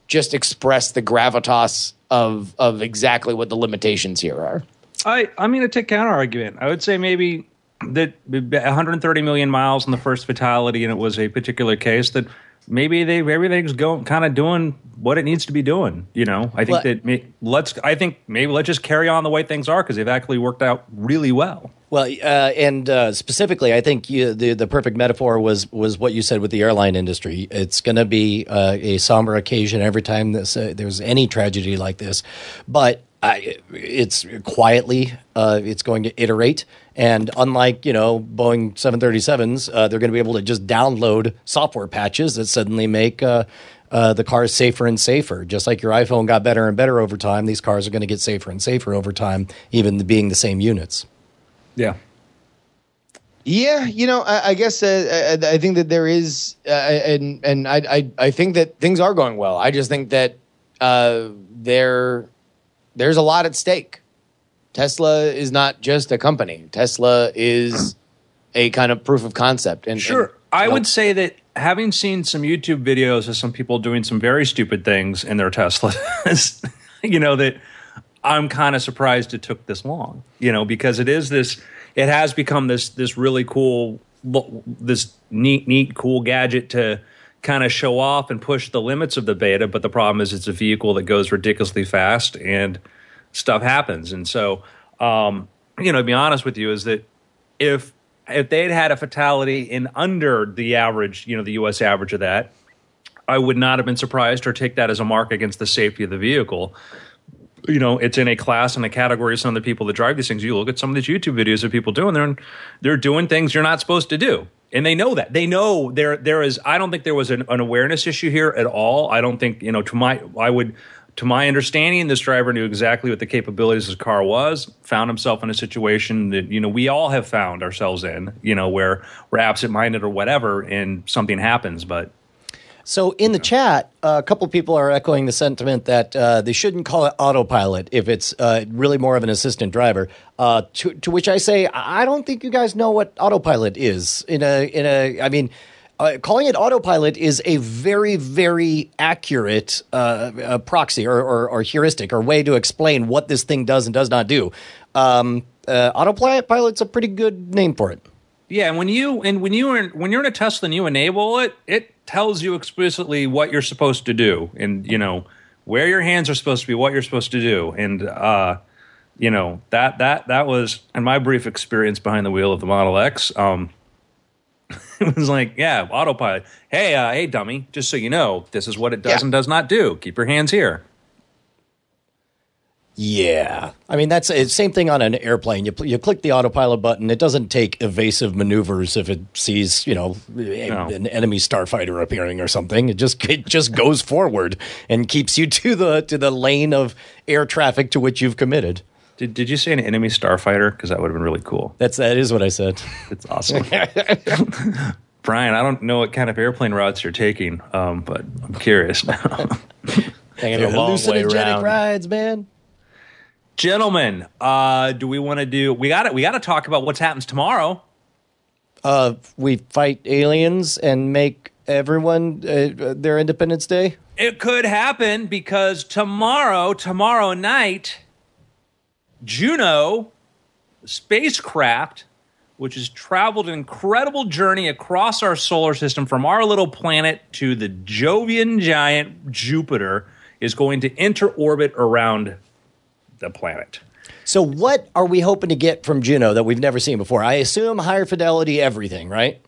Speaker 4: just express the gravitas of of exactly what the limitations here are.
Speaker 2: I I'm going to take counter argument. I would say maybe that 130 million miles in the first fatality, and it was a particular case that maybe they everything's going kind of doing what it needs to be doing. You know, I think
Speaker 3: Well-
Speaker 2: that may, let's. I think maybe let's just carry on the way things are because they've actually worked out really well.
Speaker 3: Well, uh, and uh, specifically, I think you, the the perfect metaphor was was what you said with the airline industry. It's going to be uh, a somber occasion every time this, uh, there's any tragedy like this, but I, it's quietly uh, it's going to iterate. And unlike you know Boeing 737s, uh, they're going to be able to just download software patches that suddenly make. Uh, uh, the cars safer and safer. Just like your iPhone got better and better over time, these cars are going to get safer and safer over time, even being the same units.
Speaker 2: Yeah.
Speaker 4: Yeah, you know, I, I guess uh, I, I think that there is, uh, and and I, I I think that things are going well. I just think that uh, there there's a lot at stake. Tesla is not just a company. Tesla is a kind of proof of concept. And
Speaker 2: Sure.
Speaker 4: and,
Speaker 2: I
Speaker 4: know,
Speaker 2: would say that having seen some YouTube videos of some people doing some very stupid things in their Teslas, you know, that I'm kind of surprised it took this long, you know, because it is this, it has become this, this really cool, this neat, neat, cool gadget to kind of show off and push the limits of the beta. But the problem is it's a vehicle that goes ridiculously fast and stuff happens. And so, um, you know, to be honest with you, is that if if they'd had a fatality in under the average, you know, the U.S. average of that, I would not have been surprised or take that as a mark against the safety of the vehicle. You know, it's in a class and a category of some of the people that drive these things. You look at some of these YouTube videos of people doing they're they're doing things you're not supposed to do, and they know that. They know there there is. I don't think there was an, an awareness issue here at all. I don't think you know. To my, I would. To my understanding, this driver knew exactly what the capabilities of his car was. Found himself in a situation that you know we all have found ourselves in. You know where we're absent-minded or whatever, and something happens. But
Speaker 3: So in the chat, uh, a couple people are echoing the sentiment that uh, they shouldn't call it autopilot if it's uh, really more of an assistant driver. Uh, to, to which I say, I don't think you guys know what autopilot is. In a in a, I mean. Uh, calling it autopilot is a very, very accurate uh, uh, proxy or, or, or heuristic or way to explain what this thing does and does not do. Um, uh, autopilot's a pretty good name for it.
Speaker 2: Yeah, and when you and when you are when you're in a Tesla and you enable it, it tells you explicitly what you're supposed to do, and you know where your hands are supposed to be, what you're supposed to do, and uh, you know that that that was in my brief experience behind the wheel of the Model X. Um, it was like, yeah, autopilot. Hey, uh, hey, dummy! Just so you know, this is what it does
Speaker 4: Yeah.
Speaker 2: and does not do. Keep your hands here.
Speaker 3: Yeah, I mean that's it's same thing on an airplane. You you click the autopilot button. It doesn't take evasive maneuvers if it sees you know a-
Speaker 2: No.
Speaker 3: an enemy starfighter appearing or something. It just it just goes forward and keeps you to the to the lane of air traffic to which you've committed.
Speaker 2: Did Did you say an enemy starfighter? Because that would have been really cool.
Speaker 3: That's that is what I said.
Speaker 2: It's awesome. Brian, I don't know what kind of airplane routes you're taking, um, but I'm curious now.
Speaker 4: taking a long way around.
Speaker 3: rides, man.
Speaker 2: Gentlemen, uh, do we want to do? We got to We got to talk about what happens tomorrow.
Speaker 3: Uh, we fight aliens and make everyone uh, their Independence Day.
Speaker 2: It could happen because tomorrow, tomorrow night, Juno spacecraft, which has traveled an incredible journey across our solar system from our little planet to the Jovian giant Jupiter, is going to enter orbit around the planet.
Speaker 3: So, what are we hoping to get from Juno that we've never seen before? I assume higher fidelity everything, right?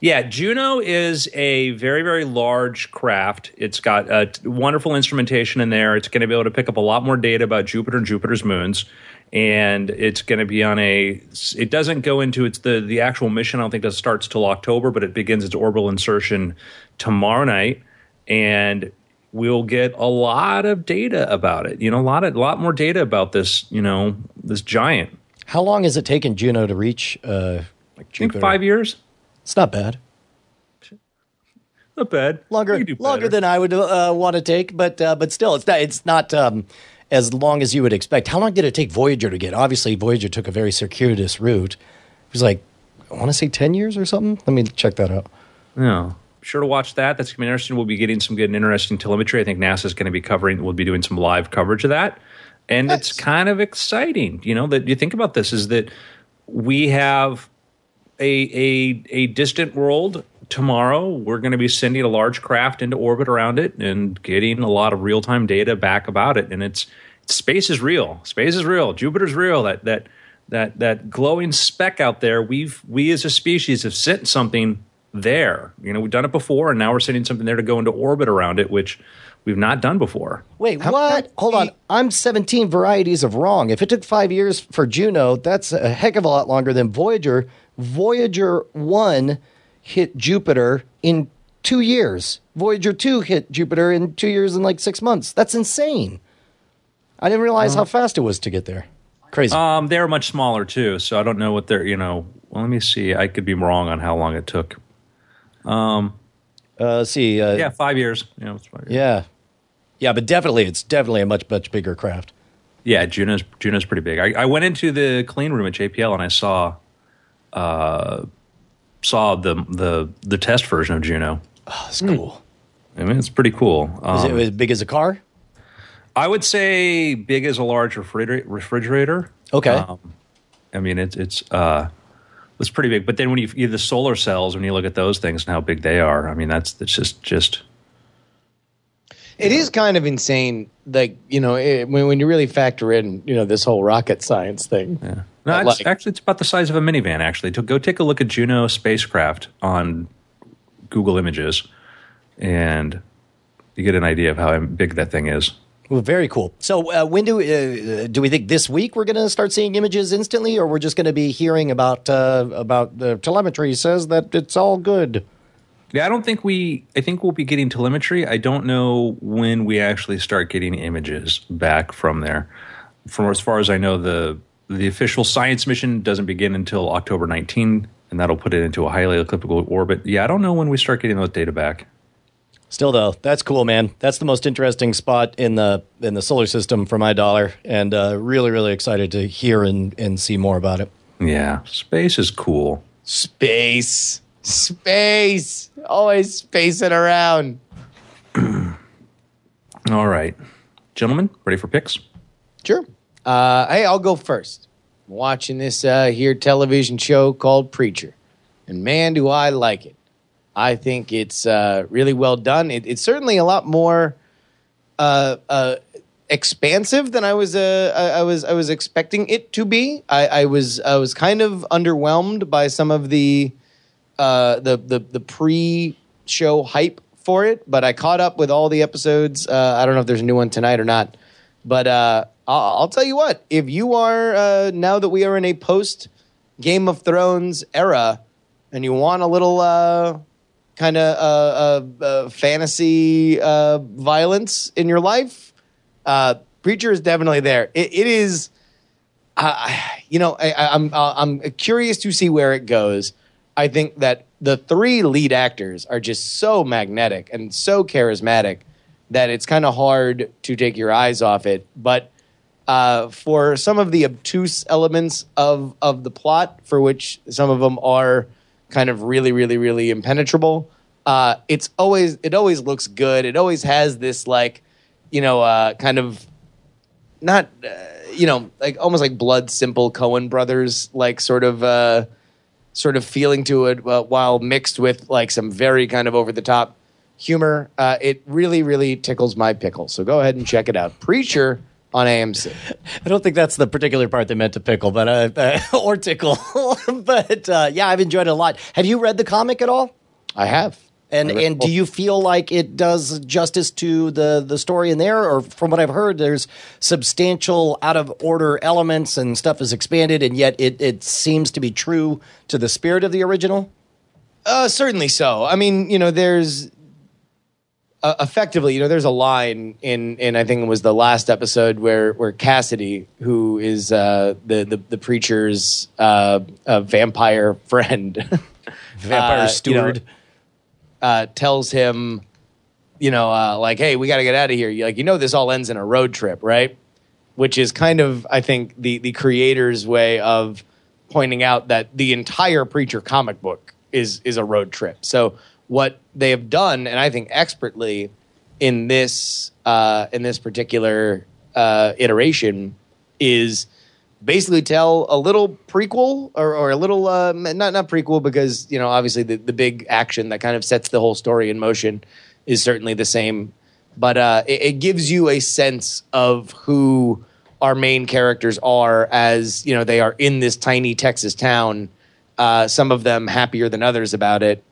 Speaker 2: Yeah, Juno is a very, very large craft. It's got uh, t- wonderful instrumentation in there. It's going to be able to pick up a lot more data about Jupiter and Jupiter's moons. And it's going to be on a. It doesn't go into it's the the actual mission. I don't think that starts till October, but it begins its orbital insertion tomorrow night, and we'll get a lot of data about it. You know, a lot of a lot more data about this. You know, this giant.
Speaker 3: How long has it taken Juno to reach uh, like
Speaker 2: I think five years.
Speaker 3: It's not bad.
Speaker 2: Not bad.
Speaker 3: Longer,
Speaker 2: You could do
Speaker 3: longer than I would uh, want to take, but uh, but still, it's not. It's not um, as long as you would expect. How long did it take Voyager to get? Obviously, Voyager took a very circuitous route. It was like I want to say ten years or something. Let me check that out.
Speaker 2: Yeah. Sure to watch that. That's going to be interesting. We'll be getting some good and interesting telemetry. I think NASA's going to be covering. We'll be doing some live coverage of that, and it's kind of exciting. You know that you think about this is that we have a a a distant world tomorrow. We're going to be sending a large craft into orbit around it and getting a lot of real time data back about it. And it's space is real. Space is real. Jupiter's real. That that that that glowing speck out there. We've we as a species have sent something there. You know, we've done it before, and now we're sending something there to go into orbit around it, which we've not done before.
Speaker 3: Wait, what? Hold on. I'm 17 varieties of wrong. If it took five years for Juno, that's a heck of a lot longer than Voyager. Voyager 1 hit Jupiter in two years. Voyager 2 hit Jupiter in two years and like six months. That's insane. I didn't realize how fast it was to get there. Crazy.
Speaker 2: Um, they're much smaller too, so I don't know what they're. You know, well, let me see. I could be wrong on how long it took.
Speaker 3: Uh, let's see. Uh,
Speaker 2: Yeah, five years. Yeah, it's five years.
Speaker 3: Yeah. Yeah, but definitely, it's definitely a much, much bigger craft.
Speaker 2: Yeah, Juno's Juno's pretty big. I, I went into the clean room at JPL and I saw, uh, saw the the the test version of Juno.
Speaker 3: Oh, that's cool.
Speaker 2: I mean, it's pretty cool.
Speaker 3: Is
Speaker 2: Um,
Speaker 3: it as big as a car?
Speaker 2: I would say big as a large refrigerator. refrigerator.
Speaker 3: Okay.
Speaker 2: Um, I mean, it's it's uh, it's pretty big. But then when you, you the solar cells, when you look at those things and how big they are, I mean, that's it's just just
Speaker 4: It is kind of insane, like you know, it, when when you really factor in, you know, this whole rocket science thing.
Speaker 2: Yeah. No, it's,
Speaker 4: like-
Speaker 2: actually, it's about the size of a minivan. Actually, to go take a look at Juno spacecraft on Google Images, and you get an idea of how big that thing is.
Speaker 3: Well, very cool. So, uh, when do uh, do we think this week we're going to start seeing images instantly, or we're just going to be hearing about uh, about the telemetry says that it's all good?
Speaker 2: Yeah, I don't think we. I think we'll be getting telemetry. I don't know when we actually start getting images back from there. From as far as I know, the the official science mission doesn't begin until October 19, and that'll put it into a highly elliptical orbit. Yeah, I don't know when we start getting those data back.
Speaker 3: Still, though, that's cool, man. That's the most interesting spot in the in the solar system for my dollar, and uh, really, really excited to hear and, and see more about it.
Speaker 2: Yeah, space is cool.
Speaker 4: Space, space, always spacing around.
Speaker 2: All right, gentlemen, ready for picks?
Speaker 4: Sure. Uh, hey, I'll go first. I'm watching this uh, here television show called Preacher, and man, do I like it. I think it's uh, really well done. It, it's certainly a lot more uh, uh, expansive than I was uh, I, I was I was expecting it to be. I, I was I was kind of underwhelmed by some of the uh, the the the pre-show hype for it, but I caught up with all the episodes. Uh, I don't know if there's a new one tonight or not, but I'll, I'll tell you what. If you are now that we are in a post Game of Thrones era, and you want a little kind of uh, uh, uh, fantasy uh, violence in your life, uh, Preacher is definitely there. It, it is you know, I, I- I'm I'm curious to see where it goes. I think that the three lead actors are just so magnetic and so charismatic that it's kind of hard to take your eyes off it. But uh, for some of the obtuse elements of of the plot, for which some of them are kind of really, really, really impenetrable, uh, it's always it always looks good. It always has this like, you know, uh, kind of not uh, you know like almost like blood simple Coen brothers like sort of uh sort of feeling to it uh, while mixed with like some very kind of over the top humor. Uh it really really tickles my pickle. So go ahead and check it out. Preacher on amc
Speaker 3: I don't think that's the particular part they meant to pickle, but uh, uh, or tickle. but uh, yeah, I've enjoyed it a lot. Have you read the comic at all?
Speaker 4: i have
Speaker 3: And
Speaker 4: I
Speaker 3: and do you feel like it does justice to the the story in there, or from what I've heard, there's substantial out of order elements and stuff is expanded, and yet it it seems to be true to the spirit of the original.
Speaker 4: Uh, certainly so. I mean, you know, there's uh, effectively, you know, there's a line in in I think it was the last episode where where Cassidy, who is uh, the, the the preacher's uh, uh, vampire friend,
Speaker 3: Vampire
Speaker 4: Uh, you
Speaker 3: steward.
Speaker 4: know, uh, tells him, you know, uh, like, hey, we got to get out of here. You like, you know, this all ends in a road trip, right? Which is kind of, I think, the the creator's way of pointing out that the entire preacher comic book is is a road trip. So what they have done, and I think expertly in this uh, in this particular uh, iteration, is basically tell a little prequel or, or a little uh, not not prequel because you know obviously the, the big action that kind of sets the whole story in motion is certainly the same, but uh, it, it gives you a sense of who our main characters are as you know they are in this tiny Texas town. Uh, some of them happier than others about it,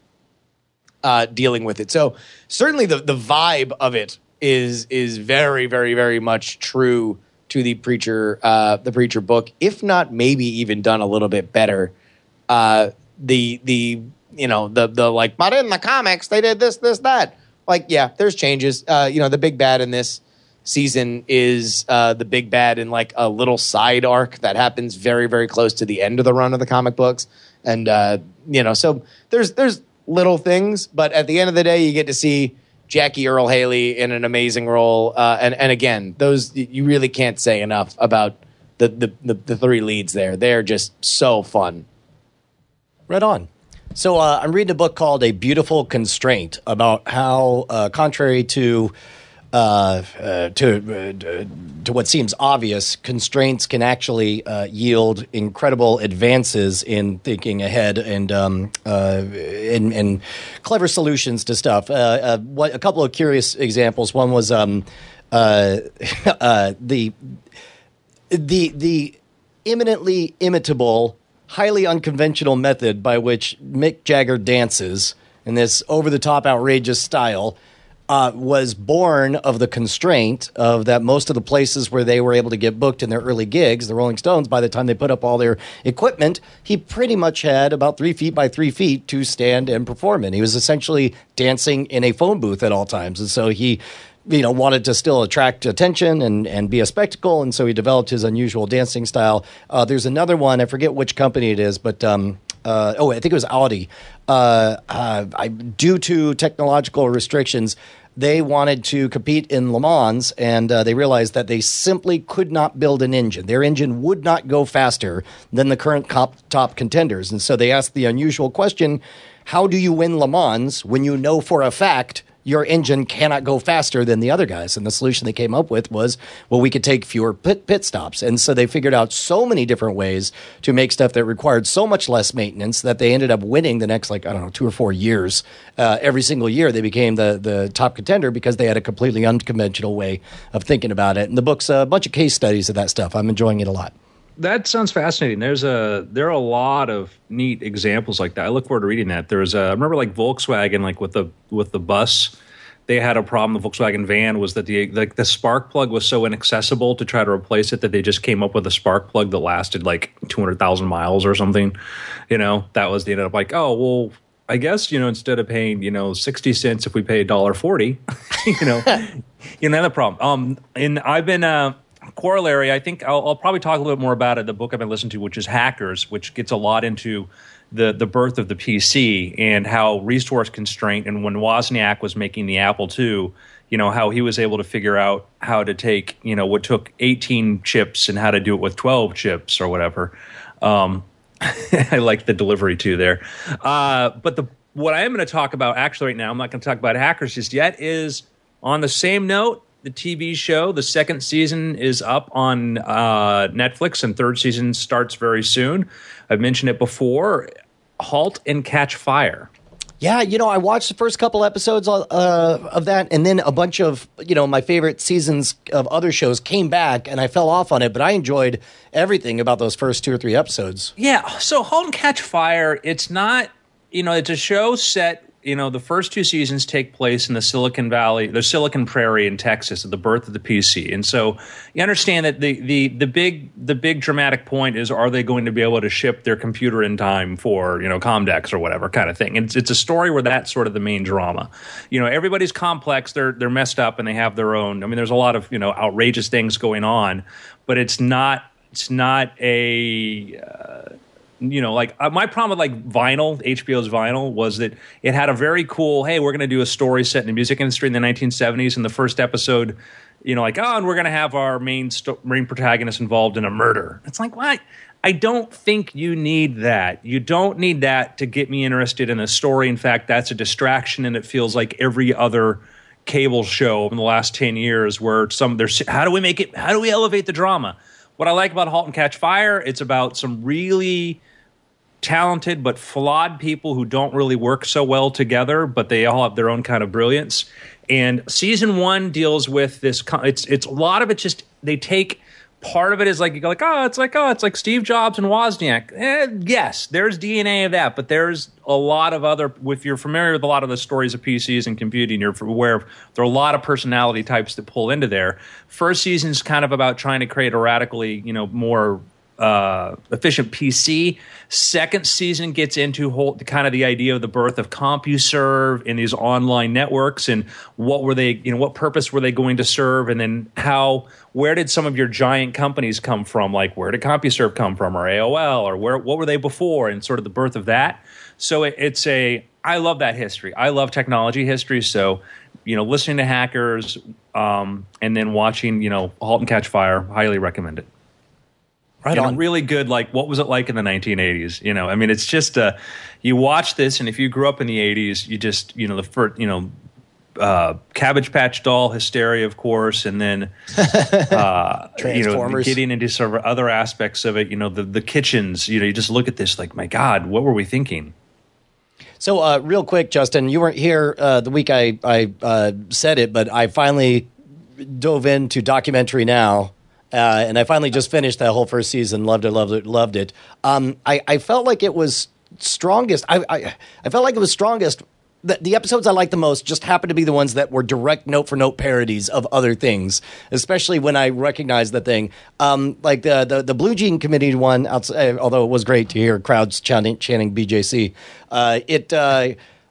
Speaker 4: uh, dealing with it. So certainly the the vibe of it is is very very very much true to the preacher uh, the preacher book, if not maybe even done a little bit better. Uh, the the you know the the like, but in the comics they did this this that. Like yeah, there's changes. Uh, you know the big bad in this season is uh, the big bad in like a little side arc that happens very very close to the end of the run of the comic books, and uh, you know so there's there's little things, but at the end of the day, you get to see Jackie Earle Haley in an amazing role. Uh, and and again, those you really can't say enough about the the, the, the three leads there. They're just so fun.
Speaker 3: Right on. So uh, I'm reading a book called A Beautiful Constraint about how, uh, contrary to uh, uh, to uh, to what seems obvious, constraints can actually uh, yield incredible advances in thinking ahead and um, uh, and, and clever solutions to stuff. Uh, what a couple of curious examples. One was um, the the the imminently imitable, highly unconventional method by which Mick Jagger dances in this over the top, outrageous style uh, was born of the constraint of that most of the places where they were able to get booked in their early gigs, the Rolling Stones, by the time they put up all their equipment, he pretty much had about three feet by three feet to stand and perform in. He was essentially dancing in a phone booth at all times. And so he you know, wanted to still attract attention and, and be a spectacle, and so he developed his unusual dancing style. Uh, there's another one, I forget which company it is, but um, uh, oh, I think it was Audi. Uh, uh, I, due to technological restrictions, they wanted to compete in Le Mans, and uh, they realized that they simply could not build an engine. Their engine would not go faster than the current top contenders, and so they asked the unusual question: How do you win Le Mans when you know for a fact your engine cannot go faster than the other guys. And the solution they came up with was, well, we could take fewer pit, pit stops. And so they figured out so many different ways to make stuff that required so much less maintenance that they ended up winning the next, like, I don't know, two or four years. Uh, every single year, they became the, the top contender because they had a completely unconventional way of thinking about it. And the book's a bunch of case studies of that stuff. I'm enjoying it a lot
Speaker 2: that sounds fascinating. There's a there are a lot of neat examples like that. I look forward to reading that. There's a I remember like Volkswagen like with the with the bus they had a problem. The Volkswagen van was that the like the spark plug was so inaccessible to try to replace it that they just came up with a spark plug that lasted like two hundred thousand miles or something. You know, that was the ended up like oh well. I guess you know instead of paying you know sixty cents if we pay a dollar forty, you know, you know the problem. Um, and I've been uh, corollary. I think I'll, I'll probably talk a little bit more about it. The book I've been listening to, which is Hackers, which gets a lot into the the birth of the PC and how resource constraint and when Wozniak was making the Apple II, you know how he was able to figure out how to take you know what took 18 chips and how to do it with 12 chips or whatever. Um, I like the delivery too there, uh, but the what I am going to talk about actually right now, I'm not going to talk about hackers just yet. Is on the same note, the TV show. The second season is up on uh, Netflix, and third season starts very soon. I've mentioned it before. Halt and Catch Fire.
Speaker 3: Yeah, you know, I watched the first couple episodes uh, of that, and then a bunch of you know my favorite seasons of other shows came back, and I fell off on it. But I enjoyed everything about those first two or three episodes.
Speaker 2: Yeah, so Halt and Catch Fire. It's not you know it's a show set you know, the first two seasons take place in the Silicon Valley, the Silicon Prairie in Texas, at the birth of the PC. And so you understand that the, the, the big the big dramatic point is are they going to be able to ship their computer in time for, you know, Comdex or whatever kind of thing. And it's, it's a story where that's sort of the main drama. You know, everybody's complex, they're they're messed up and they have their own I mean, there's a lot of, you know, outrageous things going on, but it's not it's not a uh, you know, like uh, my problem with like vinyl, HBO's vinyl, was that it had a very cool. Hey, we're going to do a story set in the music industry in the 1970s. And the first episode, you know, like oh, and we're going to have our main sto- main protagonist involved in a murder. It's like what? I don't think you need that. You don't need that to get me interested in a story. In fact, that's a distraction, and it feels like every other cable show in the last 10 years where some there's how do we make it how do we elevate the drama what i like about halt and catch fire it's about some really talented but flawed people who don't really work so well together but they all have their own kind of brilliance and season one deals with this it's it's a lot of it just they take part of it is like you go like oh it's like oh it's like Steve Jobs and Wozniak. Eh, yes, there's DNA of that, but there's a lot of other. If you're familiar with a lot of the stories of PCs and computing, you're aware of there are a lot of personality types that pull into there. First season's kind of about trying to create a radically you know more uh, efficient PC. Second season gets into whole, kind of the idea of the birth of CompuServe and these online networks and what were they, you know, what purpose were they going to serve, and then how, where did some of your giant companies come from? Like where did CompuServe come from, or AOL, or where, what were they before, and sort of the birth of that. So it, it's a, I love that history. I love technology history. So, you know, listening to hackers um, and then watching, you know, Halt and Catch Fire, highly recommend it
Speaker 3: Right on.
Speaker 2: really good like what was it like in the 1980s you know i mean it's just uh you watch this and if you grew up in the 80s you just you know the first you know uh, Cabbage Patch Doll hysteria, of course, and then uh, you know
Speaker 3: Transformers.
Speaker 2: getting into sort of other aspects of it. You know the the kitchens. You know you just look at this like, my God, what were we thinking?
Speaker 3: So, uh, real quick, Justin, you weren't here uh, the week I, I uh, said it, but I finally dove into documentary now. Uh, and I finally just finished that whole first season. Loved it, loved it, loved it. Um, I, I felt like it was strongest. I, I, I felt like it was strongest. The, the episodes I liked the most just happened to be the ones that were direct note for note parodies of other things, especially when I recognized the thing. Um, like the, the, the Blue Jean Committee one, outside, although it was great to hear crowds chanting, chanting BJC. Uh, it uh,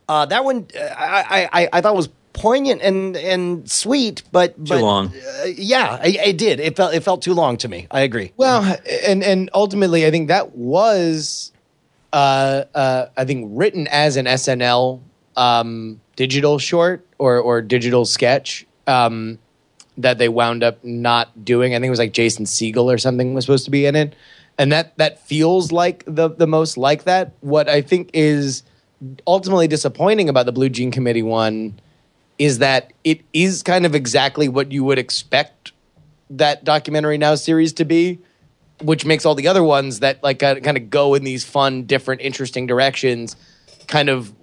Speaker 3: uh, that one uh, I, I, I thought was poignant and and sweet, but
Speaker 2: Too
Speaker 3: but,
Speaker 2: long.
Speaker 3: Uh, yeah, I, it did. It felt it felt too long to me. I agree.
Speaker 4: Well, and and ultimately, I think that was, uh, uh, I think, written as an SNL um, digital short or or digital sketch um, that they wound up not doing. I think it was like Jason Segel or something was supposed to be in it, and that that feels like the the most like that. What I think is ultimately disappointing about the Blue Jean Committee one is that it is kind of exactly what you would expect that documentary now series to be which makes all the other ones that like uh, kind of go in these fun different interesting directions kind of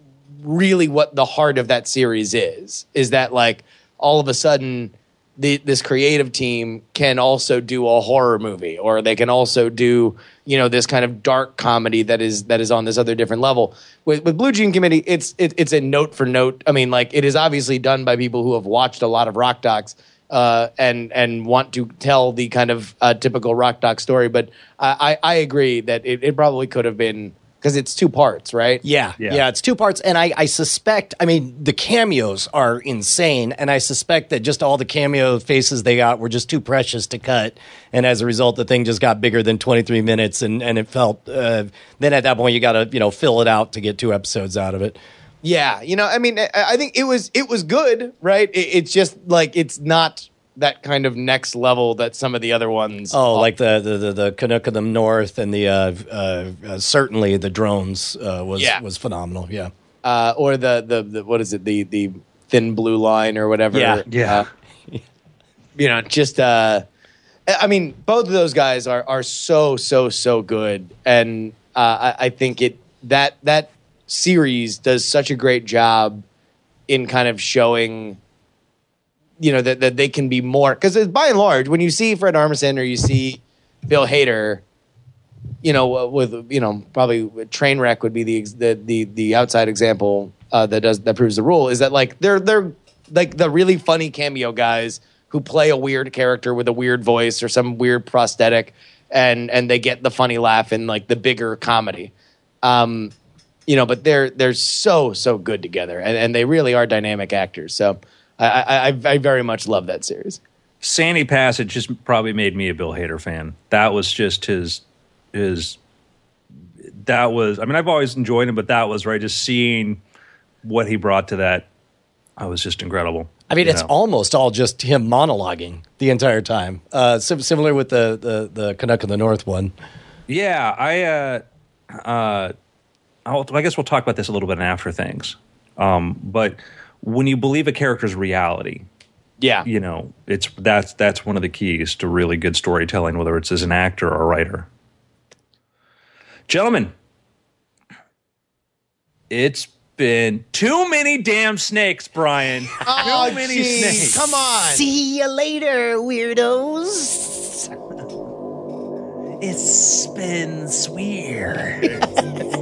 Speaker 4: really what the heart of that series is is that like all of a sudden the, this creative team can also do a horror movie or they can also do you know this kind of dark comedy that is that is on this other different level. With with blue jean committee it's it, it's a note for note. I mean like it is obviously done by people who have watched a lot of rock docs uh, and and want to tell the kind of uh, typical rock doc story but i i, I agree that it, it probably could have been because it's two parts right
Speaker 3: Yeah,
Speaker 2: Yeah.
Speaker 3: yeah, it's two parts, and I, I suspect. I mean, the cameos are insane, and I suspect that just all the cameo faces they got were just too precious to cut, and as a result, the thing just got bigger than twenty three minutes, and and it felt. Uh, then at that point, you got to you know fill it out to get two episodes out of it.
Speaker 4: Yeah, you know, I mean, I, I think it was it was good, right? It, it's just like it's not that kind of next level that some of the other ones.
Speaker 3: Oh, like the the the, the Canuck of the North and the uh, uh, uh, certainly the drones uh, was
Speaker 4: Yeah.
Speaker 3: was phenomenal. Yeah.
Speaker 4: uh, or the, the the what is it the the thin blue line or whatever.
Speaker 3: Yeah.
Speaker 2: Yeah.
Speaker 4: Uh, you know, just uh, I mean, both of those guys are are so so so good, and uh, I, I think it that that series does such a great job in kind of showing you know that, that they can be more because by and large when you see fred armisen or you see bill hader you know with you know probably train wreck would be the the the, the outside example uh, that does that proves the rule is that like they're they're like the really funny cameo guys who play a weird character with a weird voice or some weird prosthetic and and they get the funny laugh in like the bigger comedy. Um you know but they're they're so so good together and, and they really are dynamic actors so I, I I- very much love that series
Speaker 2: Sandy Passage just probably made me a Bill Hader fan. That was just his his that was I mean I've always enjoyed him, but that was right just seeing what he brought to that I was just incredible.
Speaker 3: I mean, it's
Speaker 2: know?
Speaker 3: almost all just him monologuing the entire time. Uh, sim- similar with the the the Canuck of the North one.
Speaker 2: Yeah, I. Uh, uh, I'll, I guess we'll talk about this a little bit in after things. Um, but when you believe a character's reality,
Speaker 4: Yeah.
Speaker 2: you know, it's that's that's one of the keys to really good storytelling, whether it's as an actor or a writer. Gentlemen, it's been too many damn snakes, Brian.
Speaker 4: Oh,
Speaker 2: too many
Speaker 4: geez.
Speaker 2: snakes.
Speaker 4: Come on.
Speaker 3: See you later, weirdos.
Speaker 2: It's been weird.